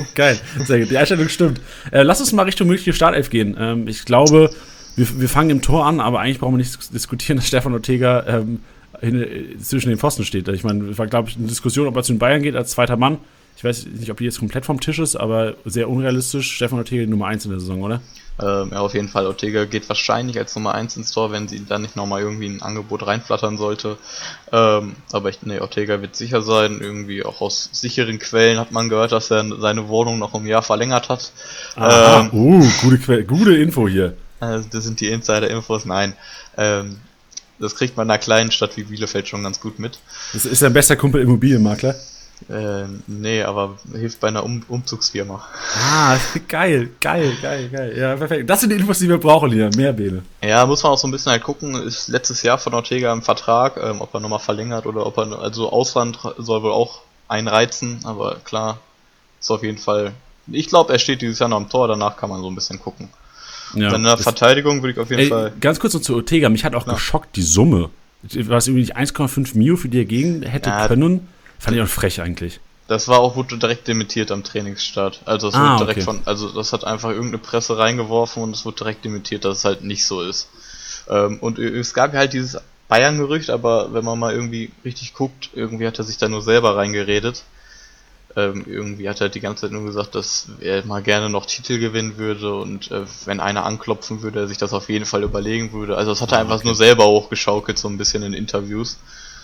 Geil, sehr gut. Die Einstellung stimmt. Äh, lass uns mal Richtung mögliche Startelf gehen. Ähm, ich glaube, wir, wir fangen im Tor an, aber eigentlich brauchen wir nicht diskutieren, dass Stefan Ortega ähm, hin, äh, zwischen den Pfosten steht. Ich meine, es war, glaube ich, eine Diskussion, ob er zu den Bayern geht als zweiter Mann. Ich weiß nicht, ob die jetzt komplett vom Tisch ist, aber sehr unrealistisch. Stefan Ortega Nummer 1 in der Saison, oder?
Ähm, ja, auf jeden Fall. Ortega geht wahrscheinlich als Nummer 1 ins Tor, wenn sie dann nicht nochmal irgendwie ein Angebot reinflattern sollte. Ähm, aber ich, nee, Ortega wird sicher sein. Irgendwie auch aus sicheren Quellen hat man gehört, dass er seine Wohnung noch um ein Jahr verlängert hat.
Aha, ähm, uh, gute, Quelle, gute Info hier.
Also das sind die Insider-Infos. Nein. Ähm, das kriegt man in einer kleinen Stadt wie Bielefeld schon ganz gut mit.
Das ist sein bester Kumpel Immobilienmakler.
Äh, nee, aber hilft bei einer um Umzugsfirma.
Ah, geil, geil, geil, geil. Ja, perfekt. Das sind die Infos, die wir brauchen hier. Mehr Bene.
Ja, muss man auch so ein bisschen halt gucken. Ist letztes Jahr von Ortega im Vertrag, ähm, ob er nochmal verlängert oder ob er, also Ausland soll wohl auch einreizen, aber klar, ist auf jeden Fall. Ich glaube, er steht dieses Jahr noch am Tor, danach kann man so ein bisschen gucken. Ja, Dann in der Verteidigung würde ich auf jeden ey, Fall.
Ganz kurz noch zu Ortega, mich hat auch ja. geschockt, die Summe. Was irgendwie nicht 1,5 Mio für dir gegen hätte ja, können. Fand ich auch frech eigentlich.
Das war auch wurde direkt dementiert am Trainingsstart. Also es ah, wurde direkt okay. von, also das hat einfach irgendeine Presse reingeworfen und es wurde direkt dementiert, dass es halt nicht so ist. Ähm, und es gab halt dieses Bayern-Gerücht, aber wenn man mal irgendwie richtig guckt, irgendwie hat er sich da nur selber reingeredet. Ähm, irgendwie hat er die ganze Zeit nur gesagt, dass er mal gerne noch Titel gewinnen würde und äh, wenn einer anklopfen würde, er sich das auf jeden Fall überlegen würde. Also das hat er ah, einfach okay. nur selber hochgeschaukelt, so ein bisschen in Interviews.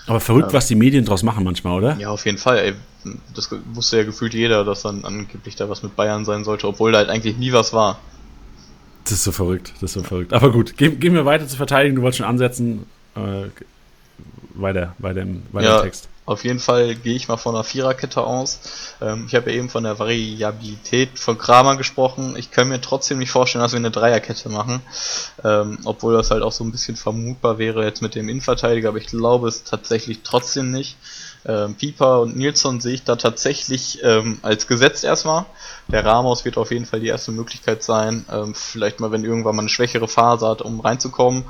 Aber verrückt, ja. was die Medien draus machen manchmal, oder?
Ja, auf jeden Fall. Ey. Das wusste ja gefühlt jeder, dass dann angeblich da was mit Bayern sein sollte, obwohl da halt eigentlich nie was war.
Das ist so verrückt, das ist so verrückt. Aber gut, gehen, gehen wir weiter zu verteidigen. Du wolltest schon ansetzen. Äh, weiter, weiter im, weiter
ja,
im Text.
Auf jeden Fall gehe ich mal von einer Viererkette aus. Ähm, ich habe ja eben von der Variabilität von Kramer gesprochen. Ich kann mir trotzdem nicht vorstellen, dass wir eine Dreierkette machen. Ähm, obwohl das halt auch so ein bisschen vermutbar wäre jetzt mit dem Innenverteidiger, aber ich glaube es tatsächlich trotzdem nicht. Ähm, Pieper und Nilsson sehe ich da tatsächlich ähm, als gesetzt erstmal. Der Ramos wird auf jeden Fall die erste Möglichkeit sein. Ähm, vielleicht mal, wenn irgendwann mal eine schwächere Phase hat, um reinzukommen.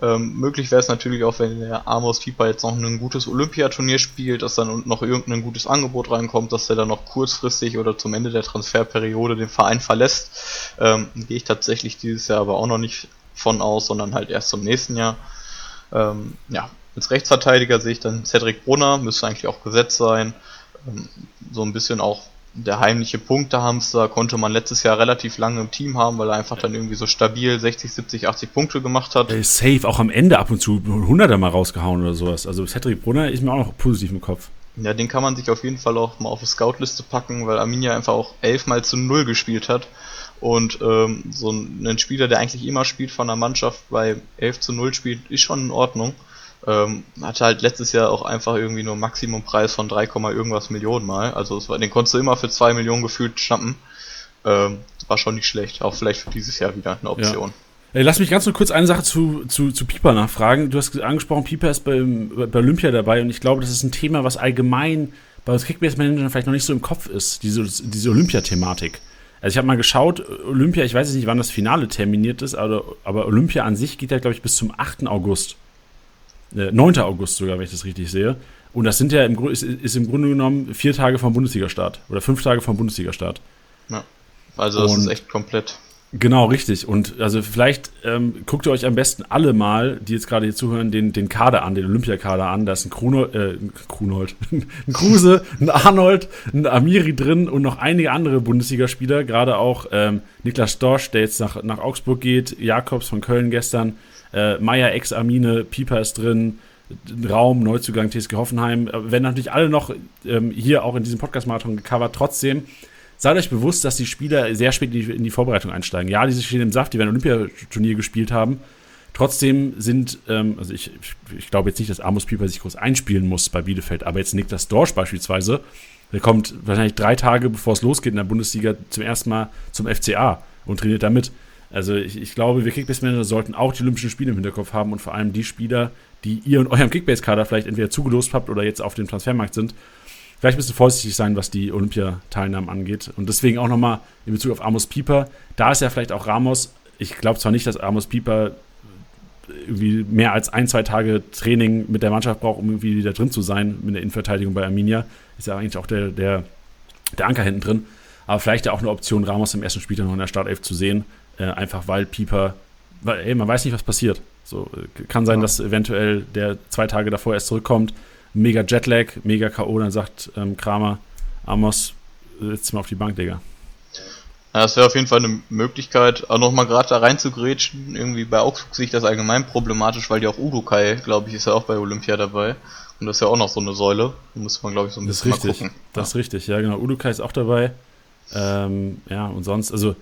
Ähm, möglich wäre es natürlich auch, wenn der Amos Pieper jetzt noch ein gutes Olympiaturnier spielt, dass dann noch irgendein gutes Angebot reinkommt, dass er dann noch kurzfristig oder zum Ende der Transferperiode den Verein verlässt. Ähm, Gehe ich tatsächlich dieses Jahr aber auch noch nicht von aus, sondern halt erst zum nächsten Jahr. Ähm, ja, als Rechtsverteidiger sehe ich dann Cedric Brunner, müsste eigentlich auch gesetzt sein. Ähm, so ein bisschen auch der heimliche Punktehamster konnte man letztes Jahr relativ lange im Team haben, weil er einfach dann irgendwie so stabil 60, 70, 80 Punkte gemacht hat.
Ey, safe, auch am Ende ab und zu 100er mal rausgehauen oder sowas. Also Cedric Brunner ist mir auch noch positiv im Kopf.
Ja, den kann man sich auf jeden Fall auch mal auf die Scout-Liste packen, weil Arminia einfach auch 11 mal zu 0 gespielt hat. Und ähm, so ein Spieler, der eigentlich immer spielt von der Mannschaft, bei 11 zu 0 spielt, ist schon in Ordnung. Ähm, hatte halt letztes Jahr auch einfach irgendwie nur Maximumpreis von 3, irgendwas Millionen mal. Also war, den konntest du immer für 2 Millionen gefühlt schnappen. Ähm, war schon nicht schlecht. Auch vielleicht für dieses Jahr wieder eine Option.
Ja. Lass mich ganz nur kurz eine Sache zu, zu, zu Pieper nachfragen. Du hast angesprochen, Pieper ist bei, bei Olympia dabei und ich glaube, das ist ein Thema, was allgemein bei uns Kickbase-Managern vielleicht noch nicht so im Kopf ist, diese, diese Olympia-Thematik. Also ich habe mal geschaut, Olympia, ich weiß jetzt nicht, wann das Finale terminiert ist, aber, aber Olympia an sich geht ja, glaube ich, bis zum 8. August. 9. Äh, August sogar, wenn ich das richtig sehe. Und das sind ja im, ist, ist im Grunde genommen vier Tage vom Bundesliga-Start oder fünf Tage vom Bundesliga-Start.
Ja, also das Und ist echt komplett.
Genau, richtig. Und also vielleicht ähm, guckt ihr euch am besten alle mal, die jetzt gerade hier zuhören, den, den Kader an, den Olympiakader an. Da ist ein Krunold, äh, ein Krunold, ein Kruse, ein Arnold, ein Amiri drin und noch einige andere Bundesligaspieler, gerade auch ähm, Niklas Dorsch, der jetzt nach, nach Augsburg geht, Jakobs von Köln gestern, äh, Meier ex Amine, Pieper ist drin, Raum, Neuzugang TSG Hoffenheim, äh, werden natürlich alle noch ähm, hier auch in diesem Podcast-Marathon gecovert. Trotzdem, seid euch bewusst, dass die Spieler sehr spät in die, Vorbereitung einsteigen. Ja, die stehen im Saft, die werden Olympiaturnier gespielt haben. Trotzdem sind, ähm, also ich, ich glaube jetzt nicht, dass Amos Pieper sich groß einspielen muss bei Bielefeld, aber jetzt Niklas Dorsch beispielsweise, der kommt wahrscheinlich drei Tage bevor es losgeht in der Bundesliga zum ersten Mal zum FCA und trainiert damit. Also ich, ich glaube, wir Kickbase-Manager sollten auch die Olympischen Spiele im Hinterkopf haben und vor allem die Spieler, die ihr in eurem Kickbase-Kader vielleicht entweder zugelost habt oder jetzt auf dem Transfermarkt sind, vielleicht ein bisschen vorsichtig sein, was die Olympiateilnahmen angeht. Und deswegen auch nochmal in Bezug auf Amos Pieper, da ist ja vielleicht auch Ramos, ich glaube zwar nicht, dass Amos Pieper irgendwie mehr als ein, zwei Tage Training mit der Mannschaft braucht, um irgendwie wieder drin zu sein mit der Innenverteidigung bei Arminia. Ist ja eigentlich auch der, der, der Anker hinten drin. Aber vielleicht ja auch eine Option, Ramos im ersten Spiel noch in der Startelf zu sehen. Äh, einfach weil Pieper, weil, ey, man weiß nicht, was passiert. So, äh, kann sein, ja. dass eventuell der zwei Tage davor erst zurückkommt. Mega Jetlag, mega K.O., dann sagt ähm, Kramer, Amos, setz mal auf die Bank, Digga.
Ja, das wäre auf jeden Fall eine Möglichkeit, auch nochmal gerade da rein zu grätschen. Irgendwie bei Augsburg sehe ich das allgemein problematisch, weil die auch Urukai, glaube ich, ist ja auch bei Olympia dabei. Und das ist ja auch noch so eine Säule. Da muss man, glaube ich, so ein bisschen
das ist richtig. gucken. Das ist richtig, ja, genau. Udukai ist auch dabei. Ähm, ja, und sonst, also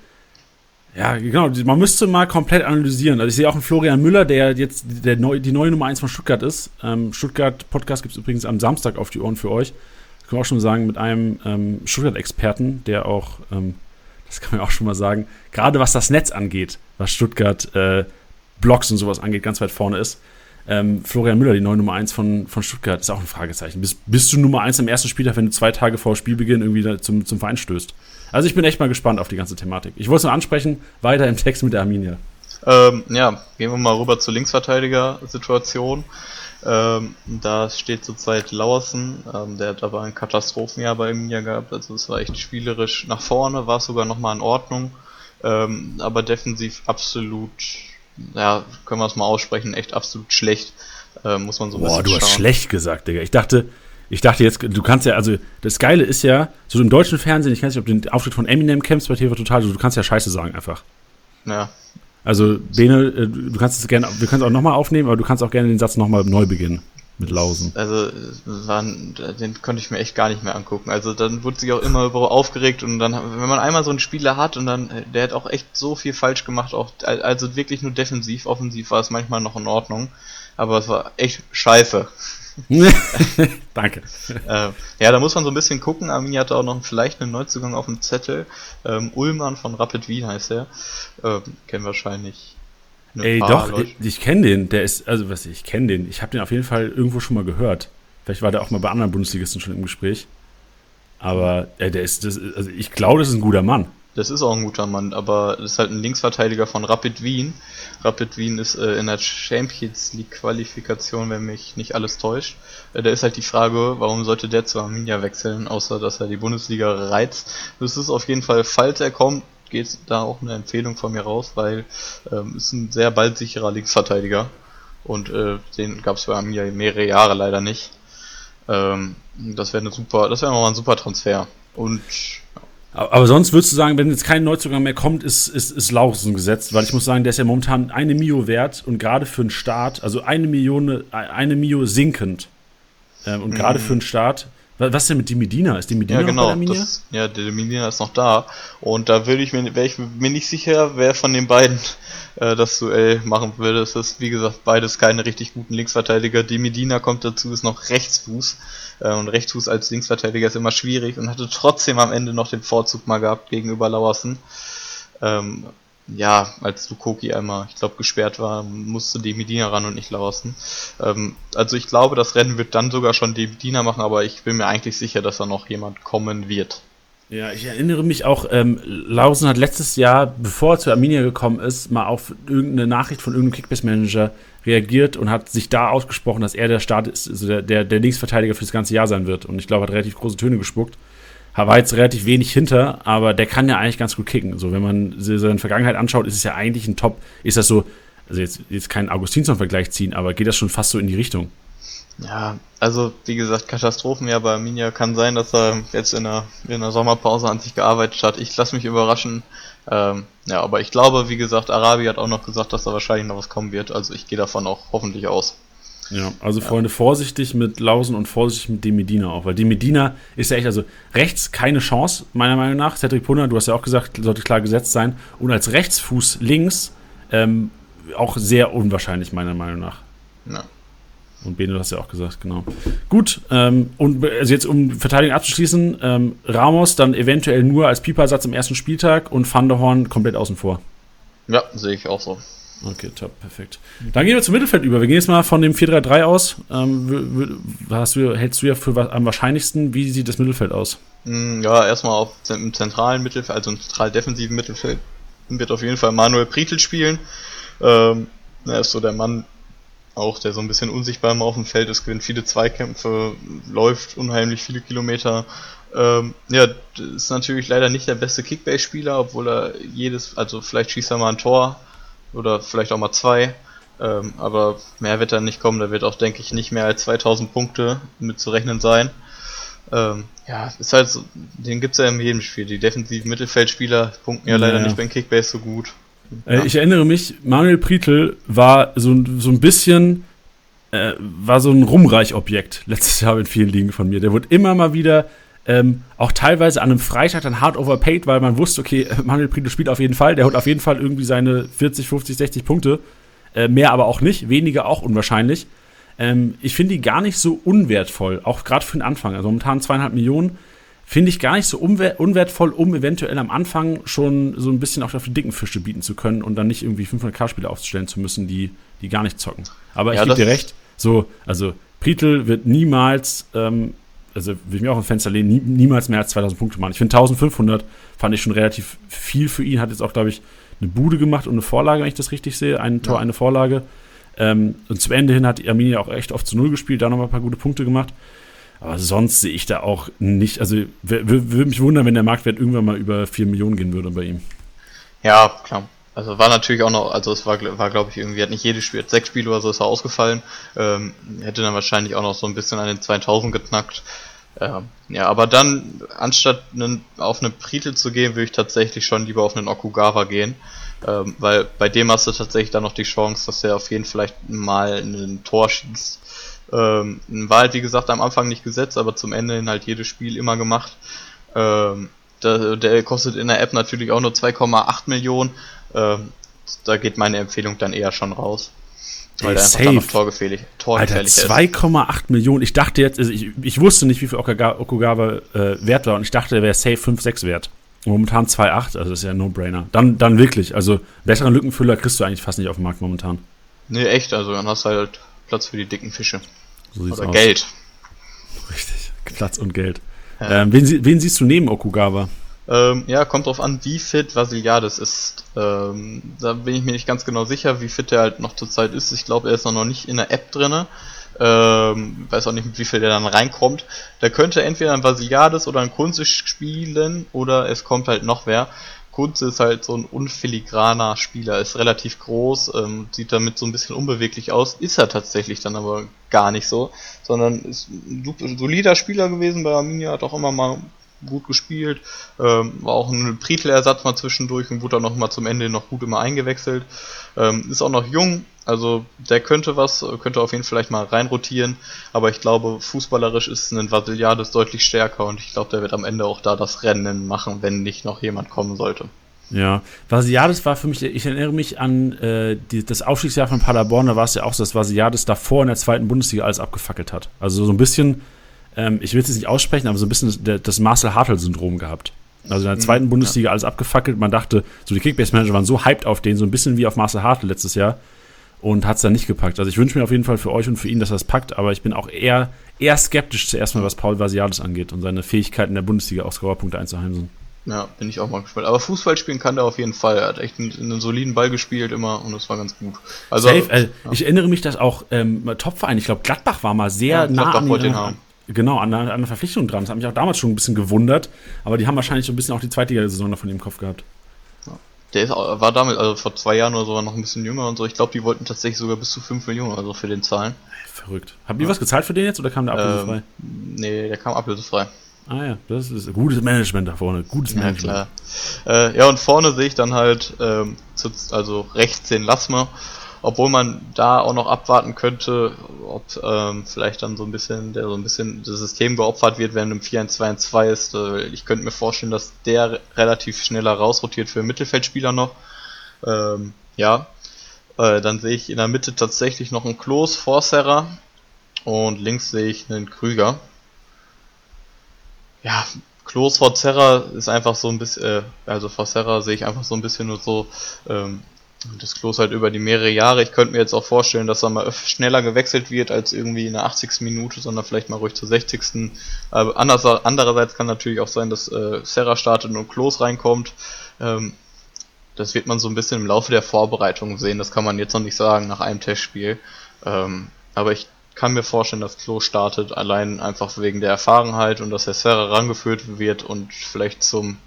ja, genau. Man müsste mal komplett analysieren. Also ich sehe auch einen Florian Müller, der jetzt der neu, die neue Nummer 1 von Stuttgart ist. Ähm, Stuttgart Podcast gibt es übrigens am Samstag auf die Ohren für euch. Das kann man auch schon sagen, mit einem ähm, Stuttgart-Experten, der auch, ähm, das kann man auch schon mal sagen, gerade was das Netz angeht, was Stuttgart äh, Blogs und sowas angeht, ganz weit vorne ist. Ähm, Florian Müller, die neue Nummer 1 von, von Stuttgart, ist auch ein Fragezeichen. Bist, bist du Nummer 1 im ersten Spieltag, wenn du zwei Tage vor Spielbeginn irgendwie zum, zum Verein stößt? Also ich bin echt mal gespannt auf die ganze Thematik. Ich wollte es nur ansprechen, weiter im Text mit der Arminia.
Ähm, ja, gehen wir mal rüber zur Linksverteidiger-Situation. Ähm, da steht zurzeit Lauersen, ähm, der hat aber ein Katastrophenjahr bei Arminia gehabt, also es war echt spielerisch nach vorne, war sogar nochmal in Ordnung, ähm, aber defensiv absolut, ja, können wir es mal aussprechen, echt absolut schlecht, äh, muss man so
ein Boah, du schauen. hast schlecht gesagt, Digga. Ich dachte, ich dachte jetzt, du kannst ja, also das Geile ist ja, so im deutschen Fernsehen, ich weiß nicht, ob du den Auftritt von Eminem kennst bei TV Total, du kannst ja Scheiße sagen einfach.
Ja.
Also, Bene, äh, du kannst es gerne, wir können es auch nochmal aufnehmen, aber du kannst auch gerne den Satz nochmal neu beginnen mit Lausen.
Also, waren, den konnte ich mir echt gar nicht mehr angucken. Also, dann wurde sich auch immer über aufgeregt und dann, wenn man einmal so einen Spieler hat und dann, der hat auch echt so viel falsch gemacht, auch, also wirklich nur defensiv, offensiv war es manchmal noch in Ordnung, aber es war echt scheiße.
Danke.
Äh, ja, da muss man so ein bisschen gucken. Arminia hatte auch noch vielleicht einen Neuzugang auf dem Zettel. Ähm, Ullmann von Rapid Wien heißt er. Ähm, kennen wahrscheinlich.
Ey, doch, Leute. ich, ich kenne den. Der ist, also was, ich kenne den. Ich habe den auf jeden Fall irgendwo schon mal gehört. Vielleicht war der auch mal bei anderen Bundesligisten schon im Gespräch. Aber äh, der ist, das, also ich glaube, das ist ein guter Mann.
Das ist auch ein guter Mann, aber das ist halt ein Linksverteidiger von Rapid Wien. Rapid Wien ist äh, in der Champions League Qualifikation, wenn mich nicht alles täuscht. Äh, da ist halt die Frage, warum sollte der zu Arminia wechseln, außer dass er die Bundesliga reizt. Das ist auf jeden Fall, falls er kommt, geht da auch eine Empfehlung von mir raus, weil ähm, ist ein sehr baldsicherer Linksverteidiger und äh, den gab es bei Arminia mehrere Jahre leider nicht. Ähm, das wäre eine super, das wäre nochmal ein super Transfer. Und
aber sonst würdest du sagen, wenn jetzt kein Neuzugang mehr kommt, ist, ist, ist Lauchsen gesetzt, weil ich muss sagen, der ist ja momentan eine Mio wert und gerade für einen Start, also eine Million, eine Mio sinkend. Ähm, und gerade mhm. für einen Start, was ist denn mit dem Medina? Ist die Medina
ja, genau, noch das, ja, der Medina ist noch da. Und da würde ich mir, wäre ich mir nicht sicher, wer von den beiden äh, das Duell machen würde. Es ist, wie gesagt, beides keine richtig guten Linksverteidiger. Die Medina kommt dazu, ist noch Rechtsfuß. Äh, und Rechtsfuß als Linksverteidiger ist immer schwierig und hatte trotzdem am Ende noch den Vorzug mal gehabt gegenüber Lauersen. Ähm, ja, als Lukoki einmal, ich glaube, gesperrt war, musste die Medina ran und nicht Lauersen. Ähm, also ich glaube, das Rennen wird dann sogar schon die Medina machen, aber ich bin mir eigentlich sicher, dass da noch jemand kommen wird.
Ja, ich erinnere mich auch, ähm, Lausen hat letztes Jahr, bevor er zu Arminia gekommen ist, mal auf irgendeine Nachricht von irgendeinem Kickbase-Manager reagiert und hat sich da ausgesprochen, dass er der Start ist, also der, der, der Linksverteidiger für das ganze Jahr sein wird. Und ich glaube, hat relativ große Töne gespuckt. War jetzt relativ wenig hinter, aber der kann ja eigentlich ganz gut kicken. So, wenn man seine Vergangenheit anschaut, ist es ja eigentlich ein Top, ist das so, also jetzt, jetzt keinen Augustinsson-Vergleich ziehen, aber geht das schon fast so in die Richtung.
Ja, also wie gesagt, Katastrophenjahr bei Arminia kann sein, dass er jetzt in der, in der Sommerpause an sich gearbeitet hat. Ich lasse mich überraschen. Ähm, ja, aber ich glaube, wie gesagt, Arabi hat auch noch gesagt, dass da wahrscheinlich noch was kommen wird. Also ich gehe davon auch hoffentlich aus.
Ja, also ja. Freunde, vorsichtig mit Lausen und vorsichtig mit dem Medina auch, weil dem Medina ist ja echt, also rechts keine Chance, meiner Meinung nach. Cedric Punner, du hast ja auch gesagt, sollte klar gesetzt sein. Und als Rechtsfuß links ähm, auch sehr unwahrscheinlich, meiner Meinung nach. Ja. Und Bene, du hast ja auch gesagt, genau. Gut, ähm, und also jetzt um Verteidigung abzuschließen, ähm, Ramos dann eventuell nur als Piepersatz im ersten Spieltag und Van der Horn komplett außen vor.
Ja, sehe ich auch so.
Okay, top, perfekt. Dann gehen wir zum Mittelfeld über. Wir gehen jetzt mal von dem 4-3-3 aus. Ähm, hast du, hältst du ja für am wahrscheinlichsten, wie sieht das Mittelfeld aus?
Mm, ja, erstmal auf im zentralen Mittelfeld, also im zentral defensiven Mittelfeld wird auf jeden Fall Manuel Prietl spielen. Ähm, er ist so der Mann, auch, der so ein bisschen unsichtbar immer auf dem Feld ist, gewinnt viele Zweikämpfe, läuft unheimlich viele Kilometer. Ähm, ja, ist natürlich leider nicht der beste Kickbase-Spieler, obwohl er jedes, also vielleicht schießt er mal ein Tor oder vielleicht auch mal zwei. Ähm, aber mehr wird da nicht kommen, da wird auch, denke ich, nicht mehr als 2000 Punkte mit zu rechnen sein. Ähm, ja, ist halt so, den gibt's ja in jedem Spiel. Die defensiven Mittelfeldspieler punkten ja, ja leider nicht beim Kickbase so gut.
Äh, ja. Ich erinnere mich, Manuel Prietl war so, so ein bisschen, äh, war so ein Rumreichobjekt letztes Jahr in vielen Ligen von mir. Der wurde immer mal wieder, ähm, auch teilweise an einem Freitag dann hart overpaid, weil man wusste, okay, Manuel Prietl spielt auf jeden Fall, der holt auf jeden Fall irgendwie seine 40, 50, 60 Punkte. Äh, mehr aber auch nicht, weniger auch unwahrscheinlich. Ähm, ich finde die gar nicht so unwertvoll, auch gerade für den Anfang. Also momentan zweieinhalb Millionen finde ich gar nicht so unwertvoll, um eventuell am Anfang schon so ein bisschen auch auf die dicken Fische bieten zu können und dann nicht irgendwie 500k-Spieler aufzustellen zu müssen, die, die gar nicht zocken. Aber ich ja, gebe dir recht, so, also Prietl wird niemals, ähm, also will ich mir auch ein Fenster lehnen, nie, niemals mehr als 2000 Punkte machen. Ich finde 1500 fand ich schon relativ viel für ihn, hat jetzt auch, glaube ich, eine Bude gemacht und eine Vorlage, wenn ich das richtig sehe. Ein Tor, ja. eine Vorlage. Ähm, und zum Ende hin hat Arminia auch echt oft zu Null gespielt, da nochmal ein paar gute Punkte gemacht. Aber sonst sehe ich da auch nicht, also würde mich wundern, wenn der Marktwert irgendwann mal über 4 Millionen gehen würde bei ihm.
Ja, klar. Also war natürlich auch noch, also es war, war glaube ich irgendwie, hat nicht jedes Spiel, sechs Spiele oder so ist er ausgefallen. Ähm, hätte dann wahrscheinlich auch noch so ein bisschen an den 2000 geknackt. Ähm, ja, aber dann, anstatt einen, auf eine Pritel zu gehen, würde ich tatsächlich schon lieber auf einen Okugawa gehen. Ähm, weil bei dem hast du tatsächlich dann noch die Chance, dass er auf jeden Fall vielleicht mal ein Tor schießt. Ähm, war halt wie gesagt am Anfang nicht gesetzt, aber zum Ende hin halt jedes Spiel immer gemacht. Ähm, der, der kostet in der App natürlich auch nur 2,8 Millionen. Ähm, da geht meine Empfehlung dann eher schon raus.
Weil der einfach dann torgefährlich, torgefährlich Alter, 2,8 Millionen. Ich dachte jetzt, also ich, ich wusste nicht, wie viel Okugawa, Okugawa äh, wert war und ich dachte, er wäre safe 5, 6 wert. Momentan 2,8, also das ist ja ein No-Brainer. Dann, dann wirklich, also besseren Lückenfüller kriegst du eigentlich fast nicht auf dem Markt momentan.
Nee, echt, also dann hast du halt Platz für die dicken Fische. So Oder aus. Geld.
Richtig, Platz und Geld. Ja. Ähm, wen, wen, siehst du neben Okugawa?
Ähm, ja, kommt drauf an, wie fit Vasiliades ist. Ähm, da bin ich mir nicht ganz genau sicher, wie fit er halt noch zurzeit ist. Ich glaube, er ist noch nicht in der App drinne. Ähm, weiß auch nicht, mit wie viel der dann reinkommt. Der könnte entweder ein Vasiliades oder ein Kunze spielen oder es kommt halt noch wer. Kunze ist halt so ein unfiligraner Spieler, ist relativ groß, ähm, sieht damit so ein bisschen unbeweglich aus, ist er tatsächlich dann aber gar nicht so, sondern ist ein solider Spieler gewesen bei Arminia, hat auch immer mal gut gespielt, ähm, war auch ein Prietl-Ersatz mal zwischendurch und wurde dann noch mal zum Ende noch gut immer eingewechselt. Ähm, ist auch noch jung, also der könnte was, könnte auf jeden Fall vielleicht mal reinrotieren, aber ich glaube, fußballerisch ist ein Vasiliades deutlich stärker und ich glaube, der wird am Ende auch da das Rennen machen, wenn nicht noch jemand kommen sollte.
Ja, Vasiliades war für mich, ich erinnere mich an äh, die, das Aufstiegsjahr von Paderborn, da war es ja auch so, dass Vasiliades davor in der zweiten Bundesliga alles abgefackelt hat. Also so ein bisschen ähm, ich will es jetzt nicht aussprechen, aber so ein bisschen das, das Marcel Hartl-Syndrom gehabt. Also in der mhm, zweiten mhm, Bundesliga ja. alles abgefackelt. Man dachte, so die Kickbase-Manager waren so hyped auf den, so ein bisschen wie auf Marcel Hartl letztes Jahr und hat es dann nicht gepackt. Also ich wünsche mir auf jeden Fall für euch und für ihn, dass er es packt, aber ich bin auch eher, eher skeptisch zuerst mal, was Paul Vasiades angeht und seine Fähigkeiten in der Bundesliga auch Scorerpunkte einzuheimsen.
Ja, bin ich auch mal gespannt. Aber Fußball spielen kann der auf jeden Fall. Er hat echt einen, einen soliden Ball gespielt immer und das war ganz gut.
Also, Safe, äh, ja. Ich erinnere mich, dass auch ähm, Topverein, ich glaube Gladbach war mal sehr ja, nah
an den, haben.
Genau, an einer, an einer Verpflichtung dran. Das hat mich auch damals schon ein bisschen gewundert. Aber die haben wahrscheinlich so ein bisschen auch die zweite Saison davon im Kopf gehabt.
Der ist, war damit, also vor zwei Jahren oder so, noch ein bisschen jünger und so. Ich glaube, die wollten tatsächlich sogar bis zu 5 Millionen also für den zahlen.
Verrückt. Habt ihr ja. was gezahlt für den jetzt oder kam der ablösefrei?
Ähm, nee, der kam ablösefrei.
Ah ja, das ist gutes Management da vorne. Gutes Management.
Ja, klar. Äh, ja, und vorne sehe ich dann halt, ähm, zu, also rechts den Lassmer obwohl man da auch noch abwarten könnte, ob ähm, vielleicht dann so ein bisschen der so ein bisschen das System geopfert wird, wenn im 4-1-2-2 ist. Äh, ich könnte mir vorstellen, dass der relativ schneller rausrotiert für Mittelfeldspieler noch. Ähm, ja, äh, dann sehe ich in der Mitte tatsächlich noch einen Klos vor Serra und links sehe ich einen Krüger. Ja, Klos vor Serra ist einfach so ein bisschen, äh, also vor Serra sehe ich einfach so ein bisschen nur so, ähm, das Klos halt über die mehrere Jahre. Ich könnte mir jetzt auch vorstellen, dass er mal schneller gewechselt wird als irgendwie in der 80. Minute, sondern vielleicht mal ruhig zur 60. Aber andererseits kann natürlich auch sein, dass äh, Serra startet und Klos reinkommt. Ähm, das wird man so ein bisschen im Laufe der Vorbereitung sehen. Das kann man jetzt noch nicht sagen nach einem Testspiel. Ähm, aber ich kann mir vorstellen, dass Klo startet, allein einfach wegen der Erfahrenheit und dass der Serra rangeführt wird und vielleicht zum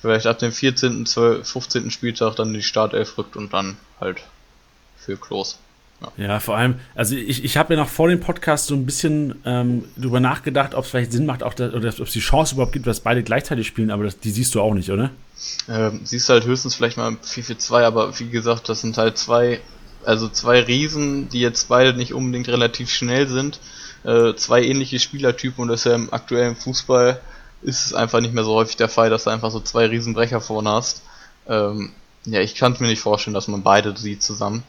vielleicht ab dem 14., 12., 15. Spieltag dann die Startelf rückt und dann halt für Klos.
Ja. ja, vor allem, also ich, ich habe ja noch vor dem Podcast so ein bisschen ähm, drüber nachgedacht, ob es vielleicht Sinn macht, auch das, oder ob es die Chance überhaupt gibt, dass beide gleichzeitig spielen, aber das, die siehst du auch nicht, oder?
Ähm, siehst halt höchstens vielleicht mal 4-4-2, aber wie gesagt, das sind halt zwei, also zwei Riesen, die jetzt beide nicht unbedingt relativ schnell sind, äh, zwei ähnliche Spielertypen und das ist ja im aktuellen Fußball ist es einfach nicht mehr so häufig der Fall, dass du einfach so zwei Riesenbrecher vorne hast. Ähm, ja, ich kann mir nicht vorstellen, dass man beide sieht zusammen.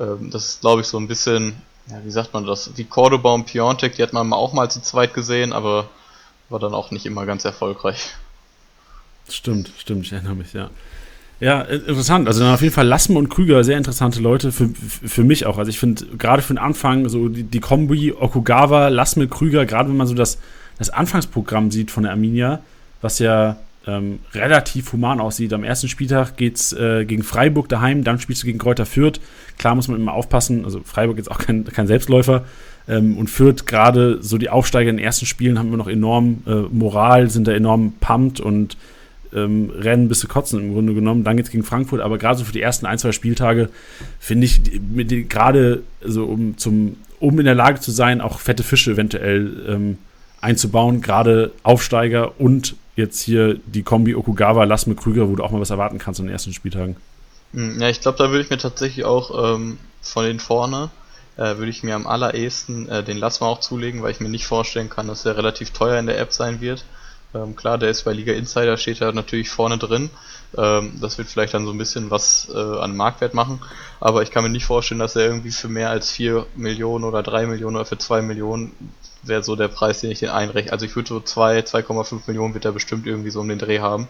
Ähm, das ist, glaube ich, so ein bisschen, ja, wie sagt man das, wie Cordoba und Piontek, die hat man auch mal zu zweit gesehen, aber war dann auch nicht immer ganz erfolgreich.
Stimmt, stimmt, ich erinnere mich, ja. Ja, interessant. Also auf jeden Fall Lassmann und Krüger, sehr interessante Leute für, für mich auch. Also ich finde gerade für den Anfang so die, die Kombi Okugawa, Lassmann, Krüger, gerade wenn man so das das Anfangsprogramm sieht von der Arminia, was ja ähm, relativ human aussieht. Am ersten Spieltag geht es äh, gegen Freiburg daheim, dann spielst du gegen Kräuter Fürth. Klar muss man immer aufpassen, also Freiburg ist auch kein, kein Selbstläufer. Ähm, und Fürth gerade so die Aufsteiger in den ersten Spielen haben wir noch enorm äh, Moral, sind da enorm pumped und ähm, rennen bis zu kotzen im Grunde genommen. Dann geht es gegen Frankfurt, aber gerade so für die ersten ein, zwei Spieltage finde ich gerade so um, zum, um in der Lage zu sein, auch fette Fische eventuell ähm, einzubauen, gerade Aufsteiger und jetzt hier die Kombi Okugawa, Lassme Krüger, wo du auch mal was erwarten kannst in den ersten Spieltagen.
Hm, ja, ich glaube, da würde ich mir tatsächlich auch ähm, von den vorne, äh, würde ich mir am allerersten äh, den Lassme auch zulegen, weil ich mir nicht vorstellen kann, dass er relativ teuer in der App sein wird. Ähm, klar, der ist bei Liga Insider, steht da natürlich vorne drin. Ähm, das wird vielleicht dann so ein bisschen was äh, an Marktwert machen. Aber ich kann mir nicht vorstellen, dass er irgendwie für mehr als 4 Millionen oder 3 Millionen oder für 2 Millionen wäre so der Preis, den ich den einrechne. Also ich würde so 2, 2,5 Millionen wird er bestimmt irgendwie so um den Dreh haben.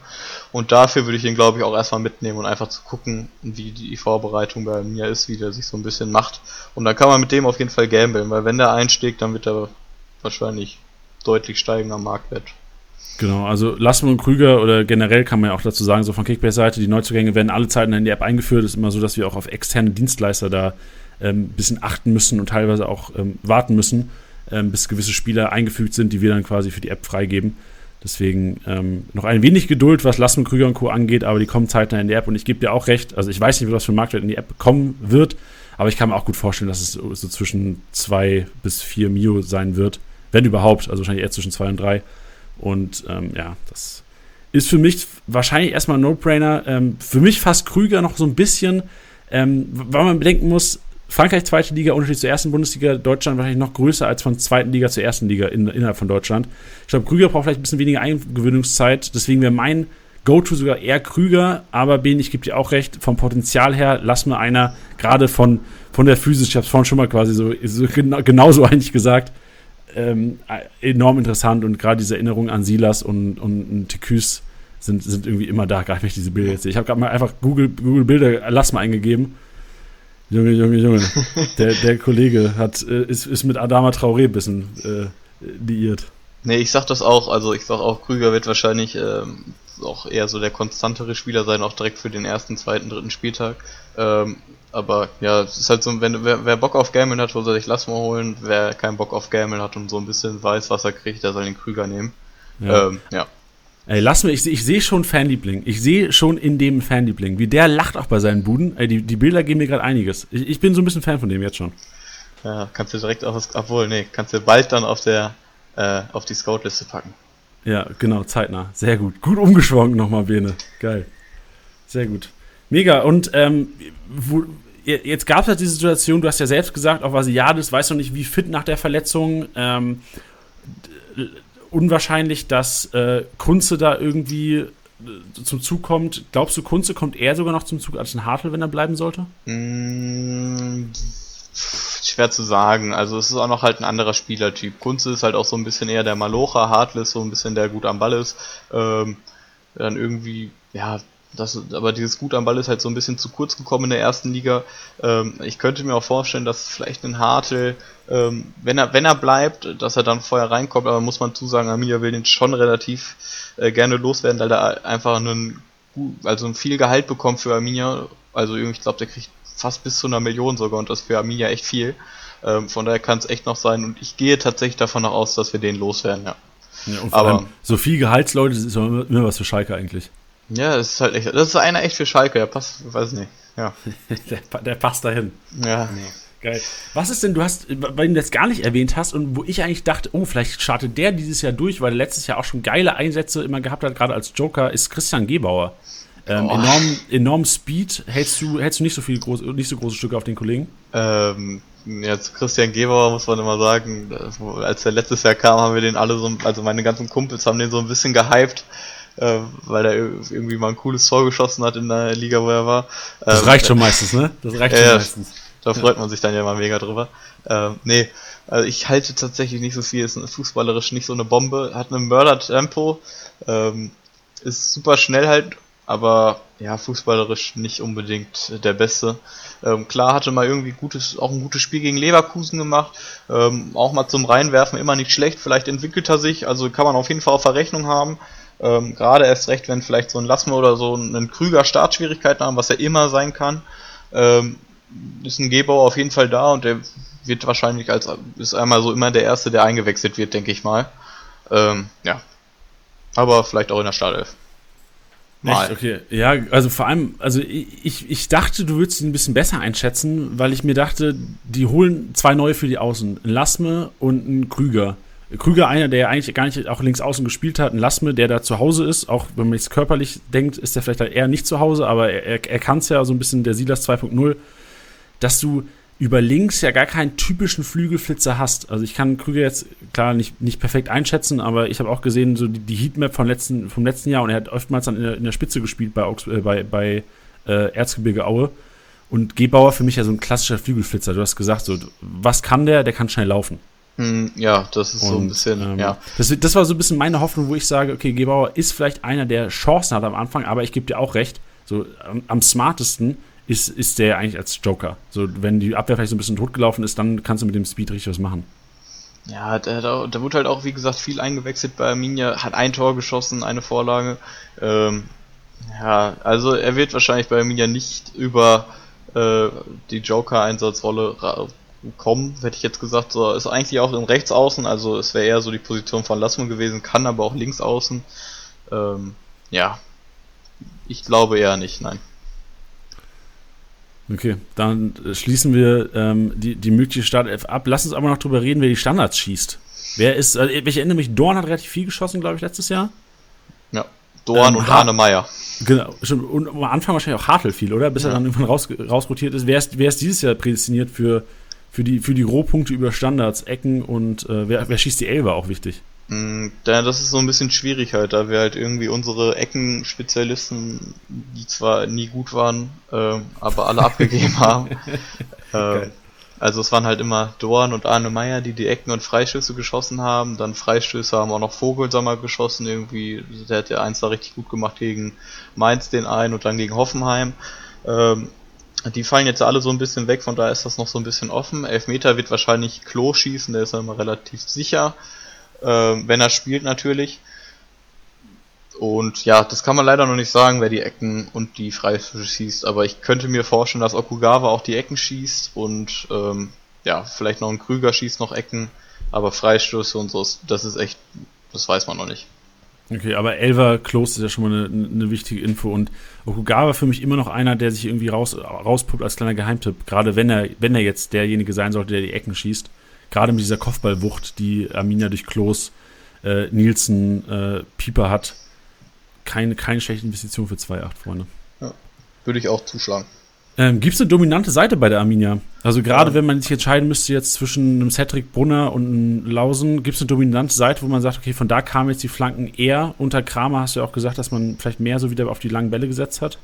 Und dafür würde ich ihn, glaube ich, auch erstmal mitnehmen und einfach zu gucken, wie die Vorbereitung bei mir ist, wie der sich so ein bisschen macht. Und dann kann man mit dem auf jeden Fall gambeln, weil wenn der einstieg, dann wird er wahrscheinlich deutlich steigen am Marktwert.
Genau, also Lassmann und Krüger oder generell kann man ja auch dazu sagen, so von Kickbase-Seite, die Neuzugänge werden alle Zeiten in die App eingeführt. Es ist immer so, dass wir auch auf externe Dienstleister da ähm, ein bisschen achten müssen und teilweise auch ähm, warten müssen, ähm, bis gewisse Spieler eingefügt sind, die wir dann quasi für die App freigeben. Deswegen ähm, noch ein wenig Geduld, was Lassmann, Krüger und Co. angeht, aber die kommen zeitnah in die App und ich gebe dir auch recht. Also ich weiß nicht, was für ein Marktwert in die App kommen wird, aber ich kann mir auch gut vorstellen, dass es so, so zwischen zwei bis vier Mio sein wird, wenn überhaupt, also wahrscheinlich eher zwischen zwei und drei. Und ähm, ja, das ist für mich wahrscheinlich erstmal ein No-Brainer. Ähm, für mich fast Krüger noch so ein bisschen, ähm, weil man bedenken muss, Frankreich zweite Liga, Unterschied zur ersten Bundesliga, Deutschland wahrscheinlich noch größer als von zweiten Liga zur ersten Liga in, innerhalb von Deutschland. Ich glaube, Krüger braucht vielleicht ein bisschen weniger Eingewöhnungszeit, deswegen wäre mein Go-To sogar eher Krüger, aber Ben, ich gebe dir auch recht, vom Potenzial her, lass mir einer, gerade von, von der Physis, ich habe es vorhin schon mal quasi so, so genau, genauso eigentlich gesagt, ähm, enorm interessant und gerade diese Erinnerung an Silas und, und, und Teküs sind, sind irgendwie immer da, gerade wenn ich diese Bilder jetzt sehe. Ich habe gerade mal einfach Google, Google Bilder, lass mal eingegeben. Junge, Junge, Junge. der, der Kollege hat, äh, ist, ist mit Adama Traoré ein bisschen äh, liiert.
Nee, ich sag das auch, also ich sag auch, Krüger wird wahrscheinlich ähm, auch eher so der konstantere Spieler sein, auch direkt für den ersten, zweiten, dritten Spieltag. Ähm, aber ja, es ist halt so, wenn wer, wer Bock auf Gammeln hat, soll sich Lassmo holen. Wer keinen Bock auf Gammeln hat und so ein bisschen weiß, was er kriegt, der soll den Krüger nehmen.
Ja. Ähm, ja. Ey, lass mir, ich, ich sehe schon Fanliebling. Ich sehe schon in dem Fanliebling. Wie der lacht auch bei seinen Buden. Ey, die, die Bilder geben mir gerade einiges. Ich, ich bin so ein bisschen Fan von dem jetzt schon.
Ja, kannst du direkt auf das, obwohl, nee, kannst du bald dann auf der, äh, auf die Scout-Liste packen.
Ja, genau, zeitnah. Sehr gut. Gut umgeschwungen nochmal, Bene. Geil. Sehr gut. Mega. Und ähm, wo, jetzt gab es halt diese Situation, du hast ja selbst gesagt, auch Vasiadis weiß noch nicht, wie fit nach der Verletzung. Ähm, unwahrscheinlich, dass äh, Kunze da irgendwie äh, zum Zug kommt. Glaubst du, Kunze kommt eher sogar noch zum Zug als ein Hartl, wenn er bleiben sollte?
Mm, schwer zu sagen. Also es ist auch noch halt ein anderer Spielertyp. Kunze ist halt auch so ein bisschen eher der Malocher, Hartl ist so ein bisschen der gut am Ball ist. Ähm, dann irgendwie, ja, das, aber dieses Gut am Ball ist halt so ein bisschen zu kurz gekommen in der ersten Liga. Ähm, ich könnte mir auch vorstellen, dass vielleicht ein Hartl, ähm, wenn er wenn er bleibt, dass er dann vorher reinkommt. Aber muss man zusagen, Arminia will den schon relativ äh, gerne loswerden, weil er einfach einen also ein viel Gehalt bekommt für Arminia. Also ich glaube, der kriegt fast bis zu einer Million sogar und das für Arminia echt viel. Ähm, von daher kann es echt noch sein und ich gehe tatsächlich davon aus, dass wir den loswerden, ja.
ja aber so viel Gehaltsleute ist immer, immer was für Schalke eigentlich.
Ja, das ist halt echt. Das ist einer echt für Schalke, der passt, weiß nicht. Ja.
der, der, passt dahin.
Ja.
Nee. Geil. Was ist denn, du hast, weil du das gar nicht erwähnt hast und wo ich eigentlich dachte, oh, vielleicht startet der dieses Jahr durch, weil er letztes Jahr auch schon geile Einsätze immer gehabt hat, gerade als Joker, ist Christian Gebauer. Ähm, oh. enorm, enorm Speed. Hältst du, hältst du nicht so viel groß, nicht so große Stücke auf den Kollegen?
Ähm, ja, zu Christian Gebauer muss man immer sagen, als er letztes Jahr kam, haben wir den alle so, also meine ganzen Kumpels haben den so ein bisschen gehypt äh, weil er irgendwie mal ein cooles Tor geschossen hat in der Liga, wo er war.
Das ähm, reicht schon meistens, ne?
Das reicht schon meistens. Da freut man sich dann ja mal mega drüber. Ähm, nee, also ich halte tatsächlich nicht so viel, ist fußballerisch nicht so eine Bombe, hat ein Mörder-Tempo, ähm, ist super schnell halt, aber ja, fußballerisch nicht unbedingt der Beste. Ähm, klar hatte mal irgendwie gutes, auch ein gutes Spiel gegen Leverkusen gemacht, ähm, auch mal zum Reinwerfen immer nicht schlecht, vielleicht entwickelt er sich, also kann man auf jeden Fall auf Verrechnung haben. Ähm, Gerade erst recht, wenn vielleicht so ein Lassmer oder so einen Krüger Startschwierigkeiten haben, was ja immer sein kann, ähm, ist ein Gebauer auf jeden Fall da und der wird wahrscheinlich als ist einmal so immer der erste, der eingewechselt wird, denke ich mal. Ähm, ja. Aber vielleicht auch in der Startelf.
Mal. Echt? Okay. Ja, also vor allem, also ich, ich dachte, du würdest ihn ein bisschen besser einschätzen, weil ich mir dachte, die holen zwei neue für die Außen. Ein Lassme und ein Krüger. Krüger einer, der ja eigentlich gar nicht auch links außen gespielt hat, ein Lassme, der da zu Hause ist, auch wenn man jetzt körperlich denkt, ist der vielleicht eher nicht zu Hause, aber er, er, er kann es ja so ein bisschen der Silas 2.0, dass du über links ja gar keinen typischen Flügelflitzer hast. Also ich kann Krüger jetzt klar nicht, nicht perfekt einschätzen, aber ich habe auch gesehen, so die, die Heatmap vom letzten, vom letzten Jahr und er hat oftmals dann in der, in der Spitze gespielt bei, äh, bei, bei äh, Erzgebirge Aue. Und Gebauer für mich ja so ein klassischer Flügelflitzer. Du hast gesagt, so, was kann der? Der kann schnell laufen.
Hm, ja, das ist und, so ein bisschen, ähm, ja.
Das, das, war so ein bisschen meine Hoffnung, wo ich sage, okay, Gebauer ist vielleicht einer, der Chancen hat am Anfang, aber ich gebe dir auch recht, so am, am smartesten ist, ist der eigentlich als Joker. So, wenn die Abwehr vielleicht so ein bisschen totgelaufen ist, dann kannst du mit dem Speed richtig was machen.
Ja, da, da wurde halt auch, wie gesagt, viel eingewechselt bei Arminia, hat ein Tor geschossen, eine Vorlage. Ähm, ja, also er wird wahrscheinlich bei Arminia nicht über äh, die Joker-Einsatzrolle kommen, hätte ich jetzt gesagt. So, ist eigentlich auch in Rechtsaußen, also es wäre eher so die Position von Lassmann gewesen, kann aber auch Linksaußen. Ähm, ja, ich glaube eher nicht, nein.
Okay, dann schließen wir ähm, die, die mögliche Startelf ab. Lass uns aber noch drüber reden, wer die Standards schießt. Wer ist, also ich erinnere mich, Dorn hat relativ viel geschossen, glaube ich, letztes Jahr.
Ja, Dorn ähm, und Arne Meyer.
Genau, schon, und am Anfang wahrscheinlich auch Hartl viel, oder? Bis ja. er dann irgendwann raus, rausrotiert ist. Wer, ist. wer ist dieses Jahr prädestiniert für, für, die, für die Rohpunkte über Standards, Ecken und äh, wer, wer schießt die Elber auch wichtig?
Mm, ja, das ist so ein bisschen schwierig halt, da wir halt irgendwie unsere Eckenspezialisten, die zwar nie gut waren, äh, aber alle abgegeben haben. äh, also es waren halt immer Dorn und Arne Meyer, die die Ecken und Freistöße geschossen haben. Dann Freistöße haben auch noch Vogelsammer geschossen irgendwie. Der hat ja eins da richtig gut gemacht gegen Mainz den einen und dann gegen Hoffenheim. Ähm, die fallen jetzt alle so ein bisschen weg, von daher ist das noch so ein bisschen offen. Elfmeter wird wahrscheinlich Klo schießen, der ist ja immer relativ sicher äh, wenn er spielt natürlich. Und ja, das kann man leider noch nicht sagen, wer die Ecken und die Freistöße schießt, aber ich könnte mir vorstellen, dass Okugawa auch die Ecken schießt und ähm, ja, vielleicht noch ein Krüger schießt noch Ecken, aber Freistöße und so, das ist echt, das weiß man noch nicht.
Okay, aber Elver Close ist ja schon mal eine, eine, wichtige Info. Und Okugawa für mich immer noch einer, der sich irgendwie raus, rauspuppt als kleiner Geheimtipp, gerade wenn er, wenn er jetzt derjenige sein sollte, der die Ecken schießt gerade mit dieser Kopfballwucht, die Arminia durch Klos, äh, Nielsen, äh, Pieper hat, keine, keine schlechte Investition für 2,8, Freunde. Ja,
würde ich auch zuschlagen.
Ähm, Gibt es eine dominante Seite bei der Arminia? Also gerade ja. wenn man sich entscheiden müsste jetzt zwischen einem Cedric Brunner und einem Lausen, gibt es eine dominante Seite, wo man sagt, okay, von da kamen jetzt die Flanken eher. Unter Kramer hast du ja auch gesagt, dass man vielleicht mehr so wieder auf die langen Bälle gesetzt hat.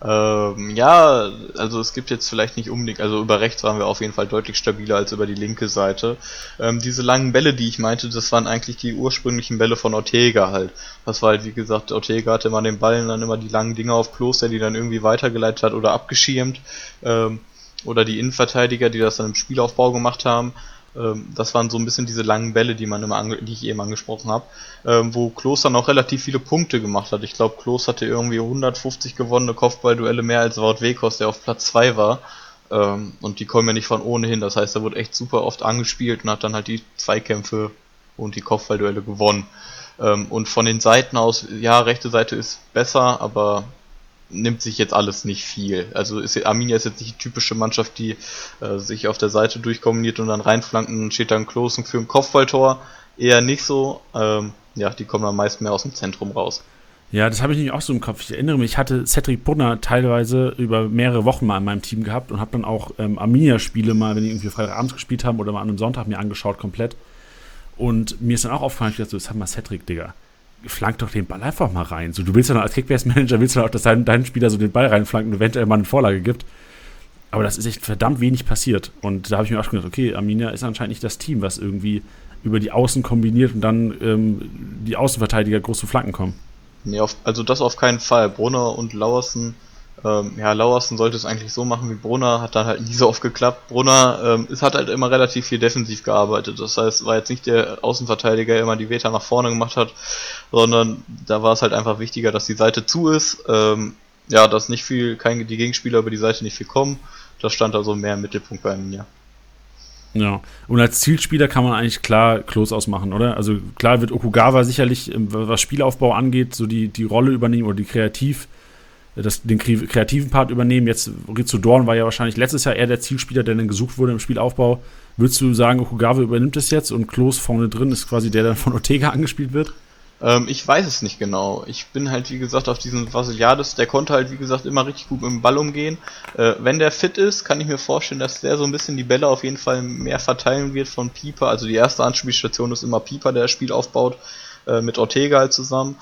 Ähm, ja, also es gibt jetzt vielleicht nicht unbedingt, also über rechts waren wir auf jeden Fall deutlich stabiler als über die linke Seite. Ähm, diese langen Bälle, die ich meinte, das waren eigentlich die ursprünglichen Bälle von Ortega halt. Das war halt, wie gesagt, Ortega hatte immer den Ballen dann immer die langen Dinger auf Kloster, die dann irgendwie weitergeleitet hat oder abgeschirmt. Ähm, oder die Innenverteidiger, die das dann im Spielaufbau gemacht haben. Ähm, das waren so ein bisschen diese langen Bälle, die man immer die ich eben angesprochen habe, ähm, wo Klos dann auch relativ viele Punkte gemacht hat. Ich glaube, Klos hatte irgendwie 150 gewonnene Kopfballduelle mehr als Wout Wekos, der auf Platz 2 war. Ähm, und die kommen ja nicht von ohnehin. Das heißt, er wurde echt super oft angespielt und hat dann halt die Zweikämpfe und die Kopfballduelle gewonnen. und von den Seiten aus, ja, rechte Seite ist besser, aber nimmt sich jetzt alles nicht viel. Also ist, Arminia ist jetzt nicht die typische Mannschaft, die äh, sich auf der Seite durchkombiniert und dann reinflanken steht dann Klosen für ein Kopfballtor. Eher nicht so. Ähm, ja, die kommen am meisten mehr aus dem Zentrum raus.
Ja, das habe ich nicht auch so im Kopf. Ich erinnere mich, ich hatte Cedric Brunner teilweise über mehrere Wochen mal in meinem Team gehabt und habe dann auch ähm, Arminia-Spiele mal, wenn die irgendwie Freitagabends gespielt haben oder mal an einem Sonntag mir angeschaut komplett. Und mir ist dann auch aufgefallen, ich dachte so, das haben wir Cedric, Digga flank doch den Ball einfach mal rein. So, du willst ja noch als Kickbase-Manager, willst du auch, dass dein, dein Spieler so den Ball reinflankt und eventuell mal eine Vorlage gibt. Aber das ist echt verdammt wenig passiert. Und da habe ich mir auch schon gedacht, okay, Arminia ist anscheinend nicht das Team, was irgendwie über die Außen kombiniert und dann ähm, die Außenverteidiger groß zu Flanken kommen.
Nee, auf, also das auf keinen Fall. Brunner und Lauersen ähm, ja, Lauersen sollte es eigentlich so machen wie Brunner, hat dann halt nie so oft geklappt. Brunner ähm, ist, hat halt immer relativ viel defensiv gearbeitet. Das heißt, war jetzt nicht der Außenverteidiger, der immer die Weter nach vorne gemacht hat, sondern da war es halt einfach wichtiger, dass die Seite zu ist. Ähm, ja, dass nicht viel, kein, die Gegenspieler über die Seite nicht viel kommen. Das stand also mehr im Mittelpunkt bei mir.
Ja, und als Zielspieler kann man eigentlich klar Klos ausmachen, oder? Also klar wird Okugawa sicherlich, ähm, was Spielaufbau angeht, so die, die Rolle übernehmen oder die Kreativ- das, den kreativen Part übernehmen. Jetzt Rizzo Dorn war ja wahrscheinlich letztes Jahr eher der Zielspieler, der dann gesucht wurde im Spielaufbau. Würdest du sagen, Okugawa übernimmt es jetzt und Klos vorne drin ist quasi der, der von Ortega angespielt wird?
Ähm, ich weiß es nicht genau. Ich bin halt, wie gesagt, auf diesen Vasiliades, der konnte halt, wie gesagt, immer richtig gut mit dem Ball umgehen. Äh, wenn der fit ist, kann ich mir vorstellen, dass der so ein bisschen die Bälle auf jeden Fall mehr verteilen wird von Pieper. Also die erste Anspielstation ist immer Pieper, der das Spiel aufbaut, äh, mit Ortega halt zusammen.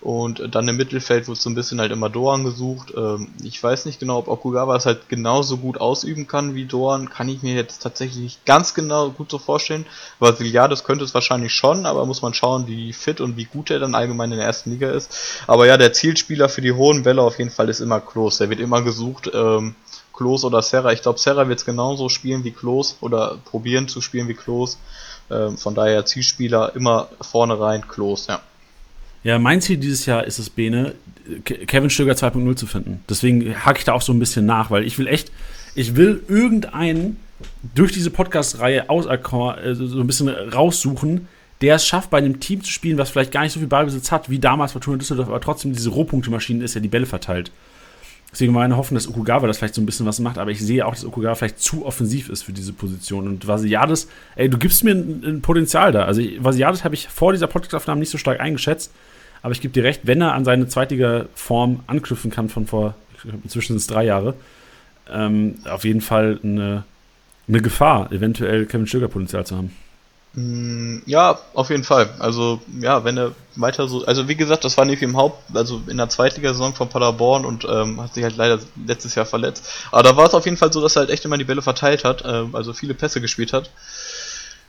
Und dann im Mittelfeld wird so ein bisschen halt immer Doan gesucht. Ähm, ich weiß nicht genau, ob Okugawa es halt genauso gut ausüben kann wie Doan. Kann ich mir jetzt tatsächlich nicht ganz genau gut so vorstellen. Vasiliades könnte es wahrscheinlich schon, aber muss man schauen, wie fit und wie gut er dann allgemein in der ersten Liga ist. Aber ja, der Zielspieler für die hohen Bälle auf jeden Fall ist immer Klos. Der wird immer gesucht. Ähm, Klos oder Serra. Ich glaube, Serra wird es genauso spielen wie Klos oder probieren zu spielen wie Klos. Ähm, von daher Zielspieler immer vorne rein, Klos, ja.
Ja, mein Ziel dieses Jahr ist es, Bene, Kevin Stöger 2.0 zu finden. Deswegen hake ich da auch so ein bisschen nach, weil ich will echt, ich will irgendeinen durch diese Podcast-Reihe äh, so ein bisschen raussuchen, der es schafft, bei einem Team zu spielen, was vielleicht gar nicht so viel Ballbesitz hat, wie damals Fortuna Düsseldorf, aber trotzdem diese Rohpunkte-Maschine ist, ja die Bälle verteilt. Deswegen meine Hoffnung, dass Okugawa das vielleicht so ein bisschen was macht, aber ich sehe auch, dass Okugawa vielleicht zu offensiv ist für diese Position. Und Vasiades, ey, du gibst mir ein, ein Potenzial da. Also Vasiades habe ich vor dieser Podcast-Aufnahme nicht so stark eingeschätzt. Aber ich gebe dir recht, wenn er an seine Zweitliga-Form anknüpfen kann von vor, inzwischen sind es drei Jahre, ähm, auf jeden Fall eine, eine Gefahr, eventuell Kevin Sugar Potenzial zu haben.
Mm, ja, auf jeden Fall. Also, ja, wenn er weiter so. Also, wie gesagt, das war nicht im Haupt. Also, in der Zweitligasaison von Paderborn und ähm, hat sich halt leider letztes Jahr verletzt. Aber da war es auf jeden Fall so, dass er halt echt immer die Bälle verteilt hat. Äh, also, viele Pässe gespielt hat.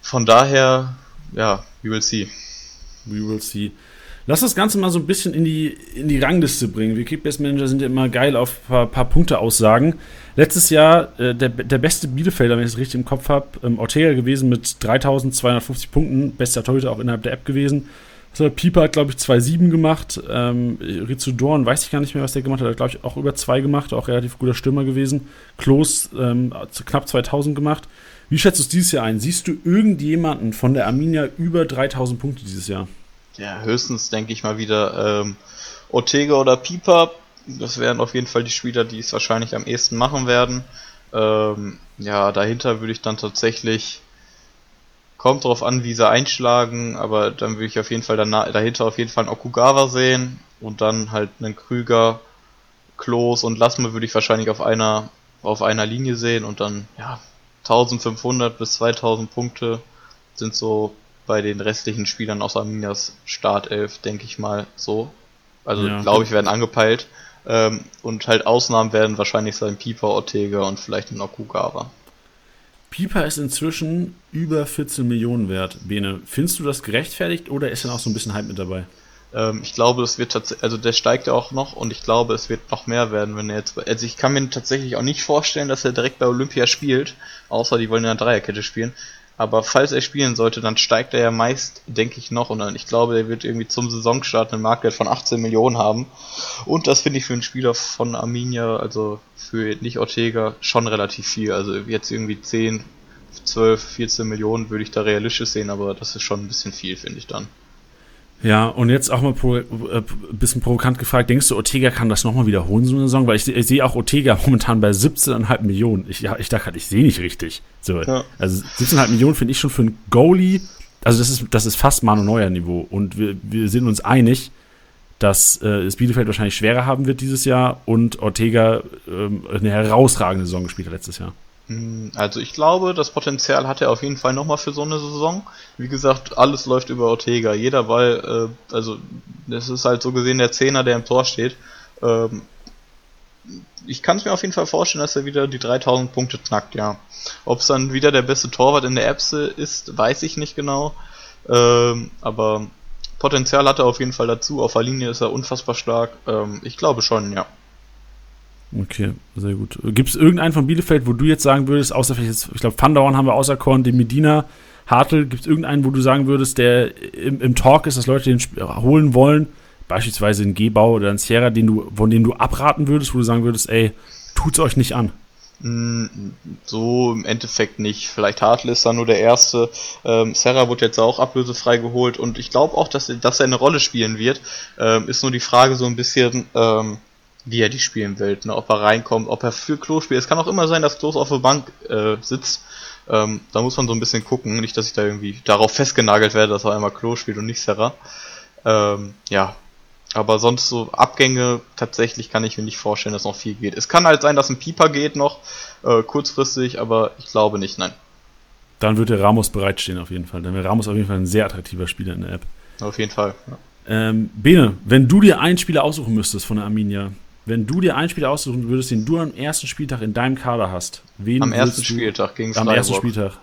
Von daher, ja, we will see.
We will see. Lass das Ganze mal so ein bisschen in die, in die Rangliste bringen. Wir Kickbase-Manager sind ja immer geil auf ein paar, paar Punkte-Aussagen. Letztes Jahr äh, der, der beste Bielefelder, wenn ich es richtig im Kopf habe, ähm, Ortega gewesen mit 3250 Punkten, bester Torhüter auch innerhalb der App gewesen. Also Pieper hat, glaube ich, 2,7 gemacht. Ähm, Rizzo Dorn weiß ich gar nicht mehr, was der gemacht hat. Hat, glaube ich, auch über 2 gemacht. Auch relativ guter Stürmer gewesen. Klos ähm, knapp 2000 gemacht. Wie schätzt du es dieses Jahr ein? Siehst du irgendjemanden von der Arminia über 3000 Punkte dieses Jahr?
Ja, höchstens denke ich mal wieder ähm, Ortega oder Pieper. Das wären auf jeden Fall die Spieler, die es wahrscheinlich am ehesten machen werden. Ähm, ja, dahinter würde ich dann tatsächlich kommt drauf an, wie sie einschlagen, aber dann würde ich auf jeden Fall danach, dahinter auf jeden Fall einen Okugawa sehen und dann halt einen Krüger, Klos und Lassme würde ich wahrscheinlich auf einer auf einer Linie sehen und dann ja 1500 bis 2000 Punkte sind so bei den restlichen Spielern außer Arminias Startelf, denke ich mal so. Also ja. glaube ich, werden angepeilt. Ähm, und halt Ausnahmen werden wahrscheinlich sein Pieper, Ortega und vielleicht ein Okugawa.
Pieper ist inzwischen über 14 Millionen wert. Bene, findest du das gerechtfertigt oder ist dann auch so ein bisschen Hype mit dabei?
Ähm, ich glaube, es wird tatsächlich, also der steigt ja auch noch und ich glaube, es wird noch mehr werden, wenn er jetzt, also ich kann mir tatsächlich auch nicht vorstellen, dass er direkt bei Olympia spielt, außer die wollen in der Dreierkette spielen. Aber falls er spielen sollte, dann steigt er ja meist, denke ich, noch. Und ich glaube, er wird irgendwie zum Saisonstart einen Marktwert von 18 Millionen haben. Und das finde ich für einen Spieler von Arminia, also für nicht Ortega, schon relativ viel. Also jetzt irgendwie 10, 12, 14 Millionen würde ich da realistisch sehen, aber das ist schon ein bisschen viel, finde ich dann.
Ja, und jetzt auch mal pro, äh, bisschen provokant gefragt, denkst du, Ortega kann das nochmal wiederholen, so eine Saison? Weil ich, ich sehe auch Ortega momentan bei 17,5 Millionen. Ich, ja, ich dachte halt, ich sehe nicht richtig. So, ja. Also 17,5 Millionen finde ich schon für einen Goalie, also das ist, das ist fast Manu Neuer Niveau. Und wir, wir sind uns einig, dass äh, es Bielefeld wahrscheinlich schwerer haben wird dieses Jahr und Ortega ähm, eine herausragende Saison gespielt hat letztes Jahr.
Hm, also ich glaube, das Potenzial hat er auf jeden Fall nochmal für so eine Saison. Wie gesagt, alles läuft über Ortega. Jeder Ball, äh, also das ist halt so gesehen der Zehner, der im Tor steht. Ähm, ich kann es mir auf jeden Fall vorstellen, dass er wieder die 3000 Punkte knackt, ja. Ob es dann wieder der beste Torwart in der Epse ist, weiß ich nicht genau. Ähm, aber Potenzial hat er auf jeden Fall dazu. Auf der Linie ist er unfassbar stark. Ähm, ich glaube schon, ja.
Okay, sehr gut. Gibt es irgendeinen von Bielefeld, wo du jetzt sagen würdest, außer vielleicht jetzt, ich glaube, Pandauern haben wir auserkoren, den Medina, Hartl, gibt es irgendeinen, wo du sagen würdest, der im, im Talk ist, dass Leute den holen wollen, beispielsweise in Gebau oder in Sierra, den du, von dem du abraten würdest, wo du sagen würdest, ey, tut's euch nicht an?
Mm, so im Endeffekt nicht. Vielleicht Hartl ist da nur der erste. Ähm, Serra wurde jetzt auch ablösefrei geholt und ich glaube auch, dass, dass er eine Rolle spielen wird. Ähm, ist nur die Frage so ein bisschen, ähm, wie er die spielen will, ne? ob er reinkommt, ob er für Klo spielt. Es kann auch immer sein, dass Klos auf der Bank äh, sitzt. Ähm, da muss man so ein bisschen gucken, nicht, dass ich da irgendwie darauf festgenagelt werde, dass er einmal Klo spielt und nicht Serra. Ähm, ja, aber sonst so Abgänge tatsächlich kann ich mir nicht vorstellen, dass noch viel geht. Es kann halt sein, dass ein Pieper geht noch äh, kurzfristig, aber ich glaube nicht, nein.
Dann wird der Ramos bereitstehen auf jeden Fall. Dann wäre Ramos auf jeden Fall ein sehr attraktiver Spieler in der App.
Auf jeden Fall. Ja.
Ähm, Bene, wenn du dir einen Spieler aussuchen müsstest von der Arminia, wenn du dir einen Spieler aussuchen würdest, den du am ersten Spieltag in deinem Kader hast,
wen am ersten Spieltag gegen
Am ersten Spieltag.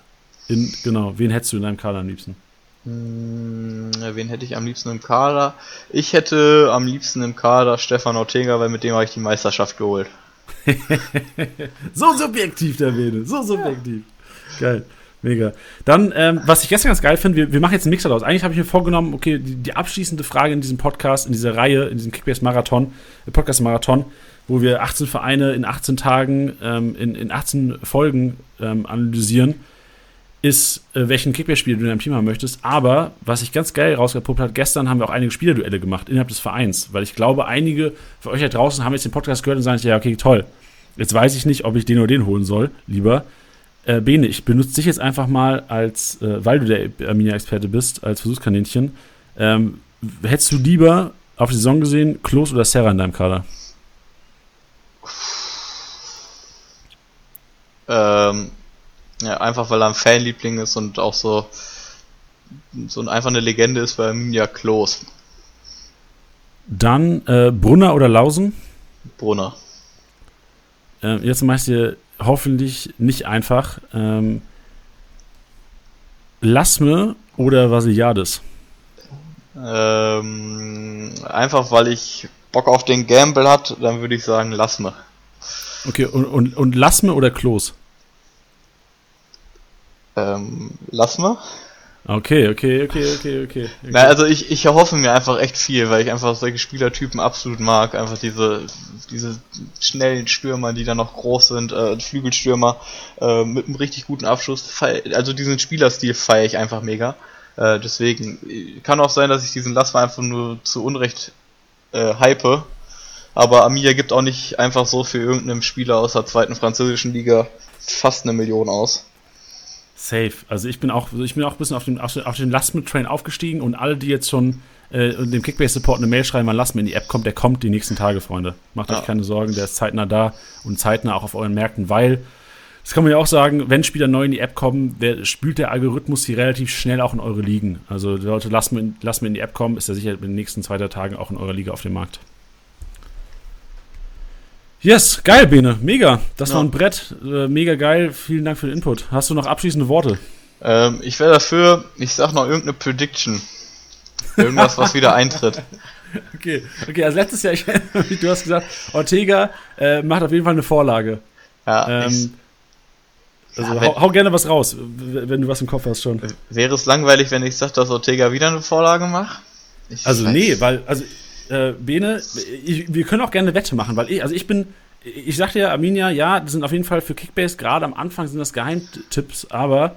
In, genau, wen hättest du in deinem Kader am liebsten?
Hm, wen hätte ich am liebsten im Kader? Ich hätte am liebsten im Kader Stefan Ortega, weil mit dem habe ich die Meisterschaft geholt.
so subjektiv, der Bene, so subjektiv. Ja. Geil. Mega. Dann, ähm, was ich gestern ganz geil finde, wir, wir machen jetzt einen Mix daraus. Eigentlich habe ich mir vorgenommen, okay, die, die, abschließende Frage in diesem Podcast, in dieser Reihe, in diesem Kickbase-Marathon, äh, Podcast-Marathon, wo wir 18 Vereine in 18 Tagen, ähm, in, in 18 Folgen ähm, analysieren, ist, äh, welchen Kickbase-Spieler du in deinem Team haben möchtest. Aber, was ich ganz geil rausgepuppt hat, gestern haben wir auch einige Spielerduelle gemacht innerhalb des Vereins, weil ich glaube, einige für euch da draußen haben jetzt den Podcast gehört und sagen, ja, okay, toll. Jetzt weiß ich nicht, ob ich den oder den holen soll, lieber. Äh, Bene, ich benutze dich jetzt einfach mal als, äh, weil du der Arminia-Experte bist, als Versuchskaninchen. Ähm, hättest du lieber auf die Saison gesehen Klos oder Serra in deinem Kader?
Ähm, ja, einfach weil er ein Fanliebling ist und auch so, so einfach eine Legende ist bei Arminia Klos.
Dann äh, Brunner oder Lausen?
Brunner.
Äh, jetzt meinst du hoffentlich nicht einfach. Ähm, Lasme oder Vasiliades?
Ähm, einfach weil ich Bock auf den Gamble hat, dann würde ich sagen Lasme.
Okay, und, und, und Lasme oder Klos?
Ähm, Lasme.
Okay, okay, okay, okay, okay.
Na, also ich, ich erhoffe mir einfach echt viel, weil ich einfach solche Spielertypen absolut mag. Einfach diese, diese schnellen Stürmer, die dann noch groß sind, äh, Flügelstürmer, äh, mit einem richtig guten Abschluss. Also diesen Spielerstil feiere ich einfach mega. Äh, deswegen kann auch sein, dass ich diesen Lasma einfach nur zu Unrecht äh, hype. Aber Amiga gibt auch nicht einfach so für irgendeinen Spieler aus der zweiten französischen Liga fast eine Million aus.
Safe. Also ich bin auch, ich bin auch ein bisschen auf den, auf den Last-Train aufgestiegen und alle, die jetzt schon äh, dem Kickbase-Support eine Mail schreiben, wann Last in die App kommt, der kommt die nächsten Tage, Freunde. Macht ja. euch keine Sorgen, der ist zeitnah da und zeitnah auch auf euren Märkten, weil, das kann man ja auch sagen, wenn Spieler neu in die App kommen, der spült der Algorithmus sie relativ schnell auch in eure Ligen. Also Leute, lasst mir, lasst mir in die App kommen, ist er sicher in den nächsten zwei, drei Tagen auch in eurer Liga auf dem Markt. Yes, geil, Bene, mega. Das ja. war ein Brett, äh, mega geil. Vielen Dank für den Input. Hast du noch abschließende Worte?
Ähm, ich wäre dafür, ich sag noch irgendeine Prediction. Irgendwas, was wieder eintritt.
Okay, okay, also letztes Jahr, ich, du hast gesagt, Ortega äh, macht auf jeden Fall eine Vorlage. Ja, ähm, also ja, hau, hau, gerne was raus, wenn du was im Kopf hast schon.
Wäre es langweilig, wenn ich sage, dass Ortega wieder eine Vorlage macht?
also weiß. nee, weil, also äh, Bene, ich, wir können auch gerne eine Wette machen, weil ich, also ich bin, ich sagte ja, Arminia, ja, die sind auf jeden Fall für Kickbase, gerade am Anfang sind das Geheimtipps, aber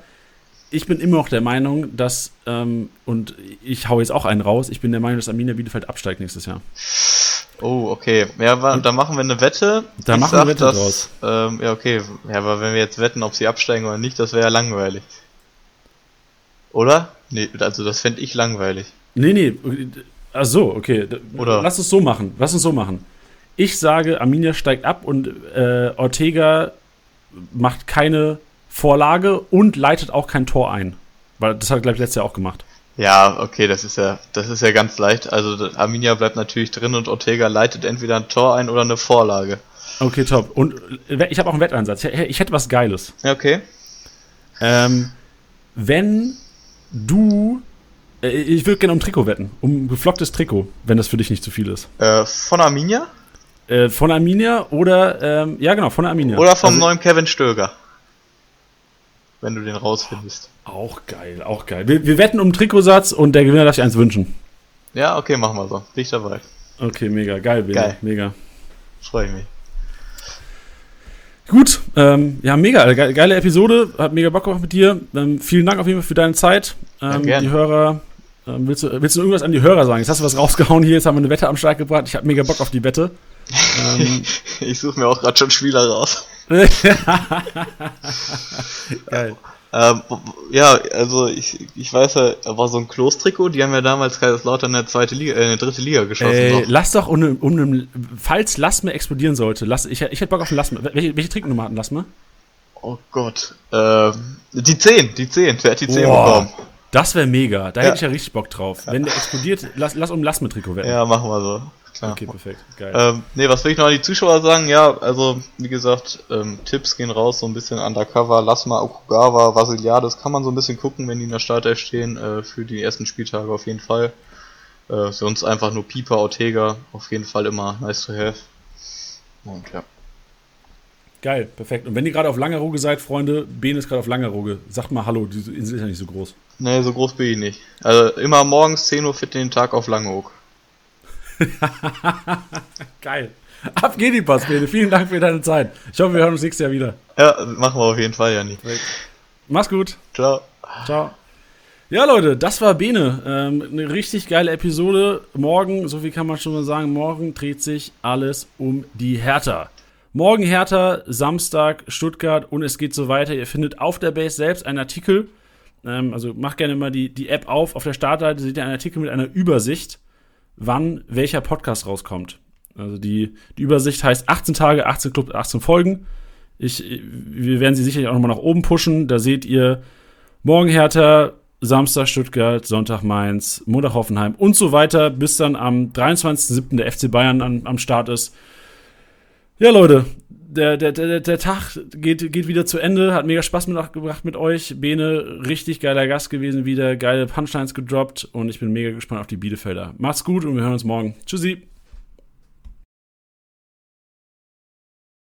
ich bin immer noch der Meinung, dass, ähm, und ich hau jetzt auch einen raus, ich bin der Meinung, dass Arminia Bielefeld absteigt nächstes Jahr.
Oh, okay. Ja, da machen wir eine Wette.
Da machen wir eine Wette dass, draus.
Ähm, ja, okay. Ja, aber wenn wir jetzt wetten, ob sie absteigen oder nicht, das wäre ja langweilig. Oder? Nee, also das fände ich langweilig.
Nee, nee, Ach so, okay. Oder Lass es so machen. Lass uns so machen. Ich sage, Arminia steigt ab und äh, Ortega macht keine Vorlage und leitet auch kein Tor ein. Weil das hat er, glaube ich, letztes Jahr auch gemacht.
Ja, okay, das ist ja, das ist ja ganz leicht. Also Arminia bleibt natürlich drin und Ortega leitet entweder ein Tor ein oder eine Vorlage.
Okay, top. Und äh, ich habe auch einen Wetteinsatz. Ich hätte was Geiles.
Okay.
Ähm, wenn du ich würde gerne um Trikot wetten. Um geflocktes Trikot, wenn das für dich nicht zu viel ist.
Äh, von Arminia?
Äh, von Arminia oder, ähm, ja genau, von Arminia.
Oder vom also, neuen Kevin Stöger. Wenn du den rausfindest.
Auch geil, auch geil. Wir, wir wetten um Trikotsatz und der Gewinner darf sich eins wünschen.
Ja, okay, machen wir so. Bin ich dabei.
Okay, mega, geil, Bene. geil. mega.
Freue ich mich.
Gut, ähm, ja, mega, geile Episode, hat mega Bock gemacht mit dir. Ähm, vielen Dank auf jeden Fall für deine Zeit. Ähm, ja, die Hörer ähm, willst, du, willst du irgendwas an die Hörer sagen? Jetzt hast du was rausgehauen hier, jetzt haben wir eine Wette am Start gebracht. Ich habe mega Bock auf die Wette.
ähm, ich suche mir auch gerade schon Spieler raus.
Geil.
Ähm, ja, also ich, ich weiß ja, war so ein Klostrikot, die haben ja damals Kaiserslautern in der zweite Liga, äh, in der dritte Liga geschossen.
Äh, lass doch um, um, falls Lasme explodieren sollte, lass, ich, ich hätte Bock auf ein Lasme. Welche, welche Trinknummer hat ein Lasme?
Oh Gott. Ähm, die 10, die 10. Wer hat die 10 Boah, bekommen?
Das wäre mega. Da ja. hätte ich ja richtig Bock drauf. Wenn der explodiert, lass, lass um ein Lasme-Trikot werden.
Ja, machen wir so.
Klar. Okay, perfekt.
Geil. Ähm, nee, was will ich noch an die Zuschauer sagen? Ja, also, wie gesagt, ähm, Tipps gehen raus, so ein bisschen undercover. Lasma, Okugawa, Vasiliades kann man so ein bisschen gucken, wenn die in der Startelf stehen, äh, für die ersten Spieltage auf jeden Fall. Äh, sonst einfach nur Pieper, Ortega, auf jeden Fall immer nice to have. Und ja.
Geil, perfekt. Und wenn ihr gerade auf Langeroge seid, Freunde, Ben ist gerade auf Langeroge. Sagt mal Hallo, diese Insel ist ja nicht so groß.
Nee, so groß bin ich nicht. Also immer morgens 10 Uhr fit den Tag auf Langeoog.
Geil. Ab geht die Pass, Bene. Vielen Dank für deine Zeit. Ich hoffe, wir hören uns nächstes Jahr wieder.
Ja, machen wir auf jeden Fall, Janni.
Mach's gut.
Ciao.
Ciao. Ja, Leute, das war Bene. Ähm, eine richtig geile Episode. Morgen, so viel kann man schon mal sagen, morgen dreht sich alles um die Hertha. Morgen Hertha, Samstag Stuttgart und es geht so weiter. Ihr findet auf der Base selbst einen Artikel. Ähm, also macht gerne mal die, die App auf. Auf der Startseite seht ihr einen Artikel mit einer Übersicht wann welcher Podcast rauskommt. Also die, die Übersicht heißt 18 Tage, 18 Club, 18 Folgen. Ich, wir werden sie sicherlich auch nochmal nach oben pushen. Da seht ihr morgen Hertha, Samstag Stuttgart, Sonntag Mainz, Montag Hoffenheim und so weiter, bis dann am 23.07. der FC Bayern an, am Start ist. Ja, Leute, der, der, der, der Tag geht, geht wieder zu Ende. Hat mega Spaß mitgebracht mit euch. Bene, richtig geiler Gast gewesen wieder. Geile Punchlines gedroppt. Und ich bin mega gespannt auf die Bielefelder. Macht's gut und wir hören uns morgen. Tschüssi.